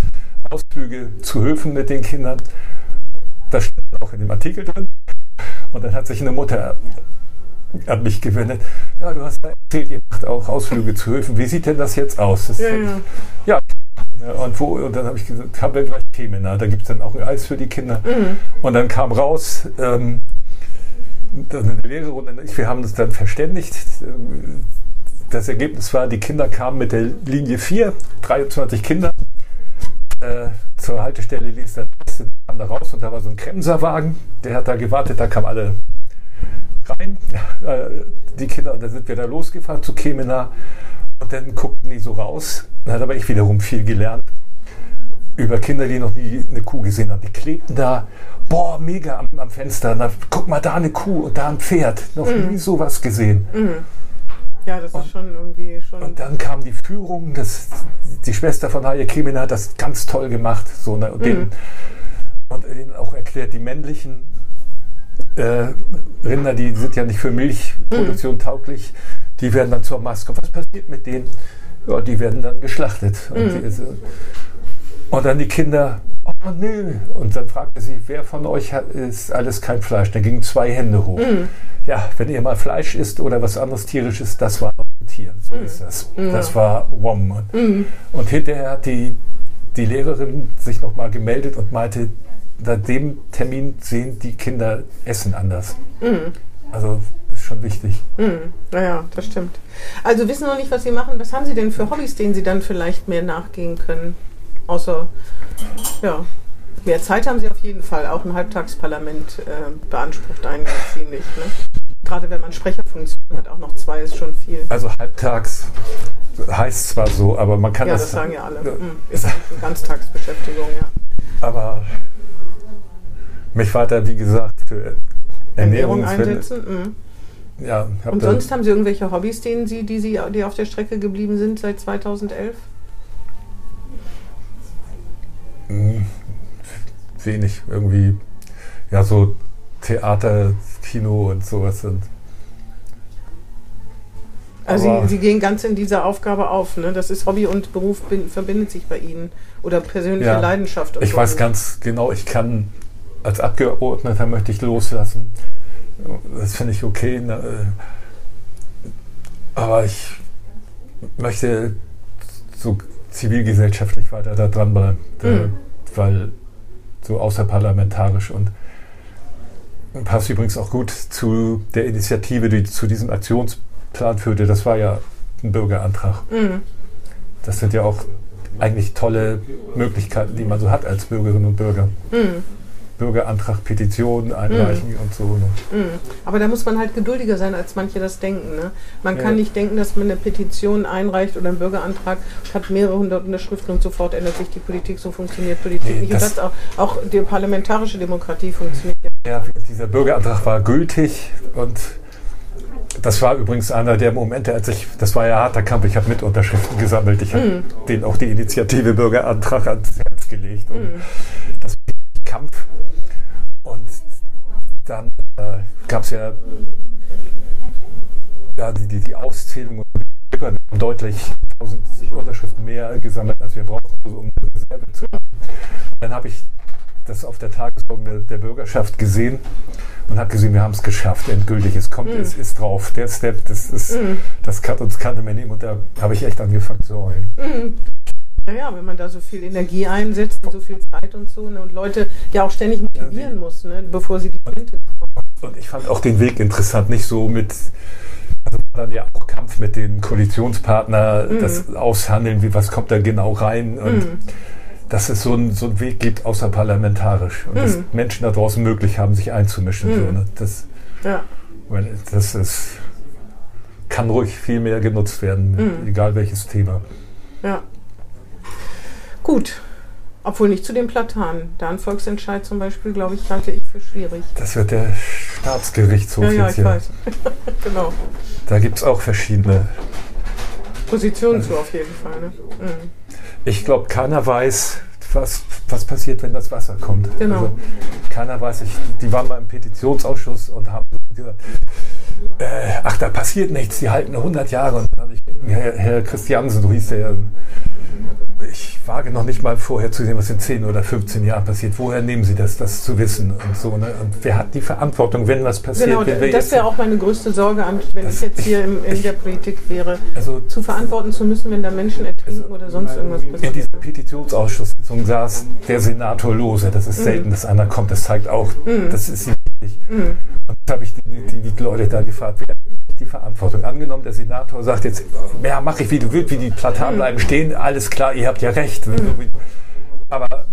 Ausflüge zu Höfen mit den Kindern. Das steht auch in dem Artikel drin. Und dann hat sich eine Mutter an mich gewendet. Ja, du hast erzählt, ihr macht auch Ausflüge zu Höfen. Wie sieht denn das jetzt aus? Das ja, ja. ja. Und, wo, und dann habe ich gesagt, haben wir gleich Themen. Da gibt es dann auch ein Eis für die Kinder. Mhm. Und dann kam raus, ähm, eine Lehrerin und ich, wir haben uns dann verständigt. Das Ergebnis war, die Kinder kamen mit der Linie 4, 23 Kinder, äh, zur Haltestelle Liester kam da raus und da war so ein Kremserwagen, der hat da gewartet, da kamen alle rein, äh, die Kinder, und dann sind wir da losgefahren zu Kemena und dann guckten die so raus. Dann hat aber ich wiederum viel gelernt über Kinder, die noch nie eine Kuh gesehen haben. Die klebten da boah, mega am, am Fenster. Na, guck mal, da eine Kuh und da ein Pferd. Noch mhm. nie sowas gesehen. Mhm. Ja, das und, ist schon irgendwie schon. Und dann kam die Führung, das, die Schwester von Haie Kemin hat das ganz toll gemacht. So, ne, und, mhm. denen, und denen auch erklärt, die männlichen äh, Rinder, die sind ja nicht für Milchproduktion mhm. tauglich, die werden dann zur Maske. Was passiert mit denen? Ja, die werden dann geschlachtet. Und, mhm. die, und dann die Kinder, oh nö. Und dann fragte sie, wer von euch hat, ist alles kein Fleisch? Da gingen zwei Hände hoch. Mm. Ja, wenn ihr mal Fleisch isst oder was anderes tierisches, das war ein Tier. So mm. ist das. Mm. Das war WOM. Mm. Und hinterher hat die, die Lehrerin sich nochmal gemeldet und meinte, seit dem Termin sehen die Kinder Essen anders. Mm. Also ist schon wichtig. Mm. Naja, das stimmt. Also wissen noch nicht, was Sie machen. Was haben Sie denn für Hobbys, denen Sie dann vielleicht mehr nachgehen können? Außer, ja, mehr Zeit haben Sie auf jeden Fall. Auch ein Halbtagsparlament äh, beansprucht einen ja ziemlich. Ne? Gerade wenn man Sprecherfunktion hat, auch noch zwei ist schon viel. Also halbtags heißt zwar so, aber man kann ja, das. das sagen ja alle. Mhm. Ist eine Ganztagsbeschäftigung, ja. Aber mich war da, wie gesagt, für Ernährung, Ernährung einsetzen. Mhm. Ja, Und sonst haben Sie irgendwelche Hobbys, denen Sie, die Sie, die auf der Strecke geblieben sind seit 2011? Hm, wenig. Irgendwie, ja, so Theater, Kino und sowas sind. Also Sie, Sie, gehen ganz in dieser Aufgabe auf, ne? Das ist Hobby und Beruf bin, verbindet sich bei Ihnen. Oder persönliche ja, Leidenschaft. Ich so. weiß ganz genau, ich kann als Abgeordneter möchte ich loslassen. Das finde ich okay. Ne? Aber ich möchte so zivilgesellschaftlich weiter da dran bleiben, mhm. weil so außerparlamentarisch und passt übrigens auch gut zu der Initiative, die zu diesem Aktionsplan führte. Das war ja ein Bürgerantrag. Mhm. Das sind ja auch eigentlich tolle Möglichkeiten, die man so hat als Bürgerinnen und Bürger. Mhm. Bürgerantrag, Petitionen einreichen mm. und so. Ne? Mm. Aber da muss man halt geduldiger sein, als manche das denken. Ne? Man ja. kann nicht denken, dass man eine Petition einreicht oder einen Bürgerantrag, hat mehrere hundert Unterschriften und sofort ändert sich die Politik. So funktioniert Politik nee, nicht. Und das auch, auch die parlamentarische Demokratie funktioniert ja. Dieser Bürgerantrag war gültig und das war übrigens einer der Momente, als ich, das war ja harter Kampf, ich habe Mitunterschriften gesammelt, ich habe mm. den auch die Initiative Bürgerantrag ans Herz gelegt. Und mm. das Kampf dann äh, gab es ja, ja die, die, die Auszählung und haben deutlich 1000 Unterschriften mehr gesammelt, als wir brauchten, um eine Reserve zu haben. Dann habe ich das auf der Tagesordnung der Bürgerschaft gesehen und habe gesehen, wir haben es geschafft, endgültig. Es kommt, mm. es ist drauf. Der Step, das ist, mm. das kann uns kannte man nehmen und da habe ich echt angefangen zu heulen. Mm. Naja, wenn man da so viel Energie einsetzt und so viel Zeit und so ne, und Leute ja auch ständig motivieren ja, muss, ne, bevor sie die Flinte. Und ich fand auch den Weg interessant, nicht so mit, also dann ja auch Kampf mit den Koalitionspartnern, mm. das Aushandeln, wie was kommt da genau rein und mm. dass es so, ein, so einen Weg gibt, außerparlamentarisch und mm. dass Menschen da draußen möglich haben, sich einzumischen. So, ne? Das, ja. das ist, kann ruhig viel mehr genutzt werden, egal welches Thema. Ja. Gut. Obwohl nicht zu den Platanen. Da ein Volksentscheid zum Beispiel, glaube ich, halte ich für schwierig. Das wird der Staatsgerichtshof ja, ja, ich weiß. genau. Da gibt es auch verschiedene Positionen also, zu, auf jeden Fall. Ne? Mhm. Ich glaube, keiner weiß, was, was passiert, wenn das Wasser kommt. Genau. Also, keiner weiß, ich, die waren mal im Petitionsausschuss und haben gesagt, äh, ach, da passiert nichts, die halten 100 Jahre. Und dann habe ich, Herr, Herr Christiansen, so hieß der ich wage noch nicht mal vorher zu sehen, was in 10 oder 15 Jahren passiert. Woher nehmen Sie das, das zu wissen und so? Ne? Und wer hat die Verantwortung, wenn was passiert? Genau, das wäre auch meine größte Sorge, wenn ich jetzt hier in, in der Politik wäre, also, zu verantworten zu müssen, wenn da Menschen ertrinken also, oder sonst irgendwas passiert. In dieser Petitionsausschusssitzung saß der Senator Lose. Das ist mhm. selten, dass einer kommt. Das zeigt auch, mhm. das ist wichtig. Mhm. Und habe ich die, die, die Leute da gefragt, wer die Verantwortung. Angenommen, der Senator sagt jetzt, ja, mache ich wie du willst, wie die Platanen mhm. bleiben stehen, alles klar, ihr habt ja recht. Mhm. Aber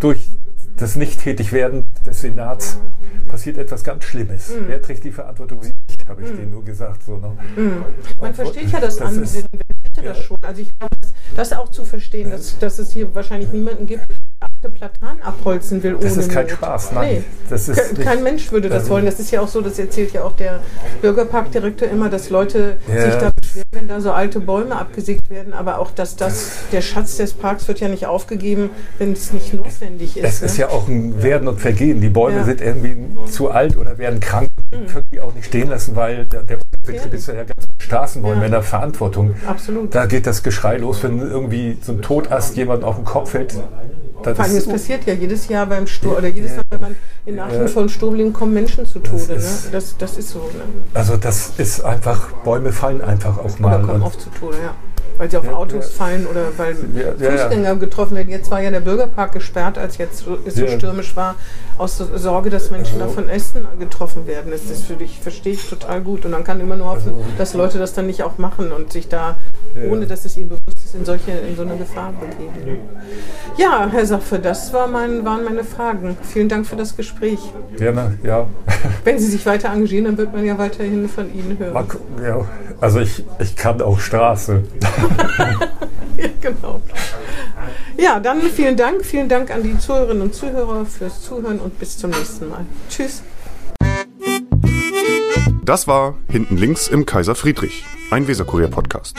durch das Nicht-Tätigwerden des Senats passiert etwas ganz Schlimmes. Mhm. Wer trägt die Verantwortung? Sie nicht, habe ich mhm. denen nur gesagt. So, ne? mhm. Man versteht ja das, das Ansinnen, wer möchte das schon. Also ich glaube, das, das auch zu verstehen, dass, dass es hier wahrscheinlich niemanden gibt, Platan abholzen will. Das ist kein Not. Spaß, nein. Nee. Das ist kein Mensch würde das wollen. Das ist ja auch so, das erzählt ja auch der Bürgerparkdirektor immer, dass Leute ja. sich da beschweren, wenn da so alte Bäume abgesägt werden, aber auch, dass das, der Schatz des Parks wird ja nicht aufgegeben, wenn es nicht notwendig ist. Es ne? ist ja auch ein Werden und Vergehen. Die Bäume ja. sind irgendwie zu alt oder werden krank. Mhm. Können die auch nicht stehen lassen, weil der, der Betrieb ist ja ganz Straßenbäume ja. in der Verantwortung. Absolut. Da geht das Geschrei los, wenn irgendwie so ein Totast jemand auf den Kopf fällt Das Allem, es passiert ja jedes Jahr beim Sturm, oder jedes Jahr, wenn man in Nachrichten von Sturmlingen kommen Menschen zu Tode. Das ist, ne? das, das ist so. Ne? Also das ist einfach, Bäume fallen einfach auch mal. Oder kommen oft zu Tode, ja weil sie auf ja, Autos ja. fallen oder weil ja, Fußgänger getroffen werden. Jetzt war ja der Bürgerpark gesperrt, als jetzt es so stürmisch war, aus Sorge, dass Menschen davon Essen getroffen werden. Das ist für dich, verstehe ich total gut. Und man kann immer nur hoffen, also, dass Leute das dann nicht auch machen und sich da, ohne dass es ihnen bewusst ist, in, solche, in so eine Gefahr begeben. Ja, Herr Saffe, das war mein, waren meine Fragen. Vielen Dank für das Gespräch. Gerne, ja. Wenn Sie sich weiter engagieren, dann wird man ja weiterhin von Ihnen hören. Ja, also ich, ich kann auch Straße. ja, genau. Ja, dann vielen Dank. Vielen Dank an die Zuhörerinnen und Zuhörer fürs Zuhören und bis zum nächsten Mal. Tschüss. Das war Hinten links im Kaiser Friedrich, ein Weserkurier-Podcast.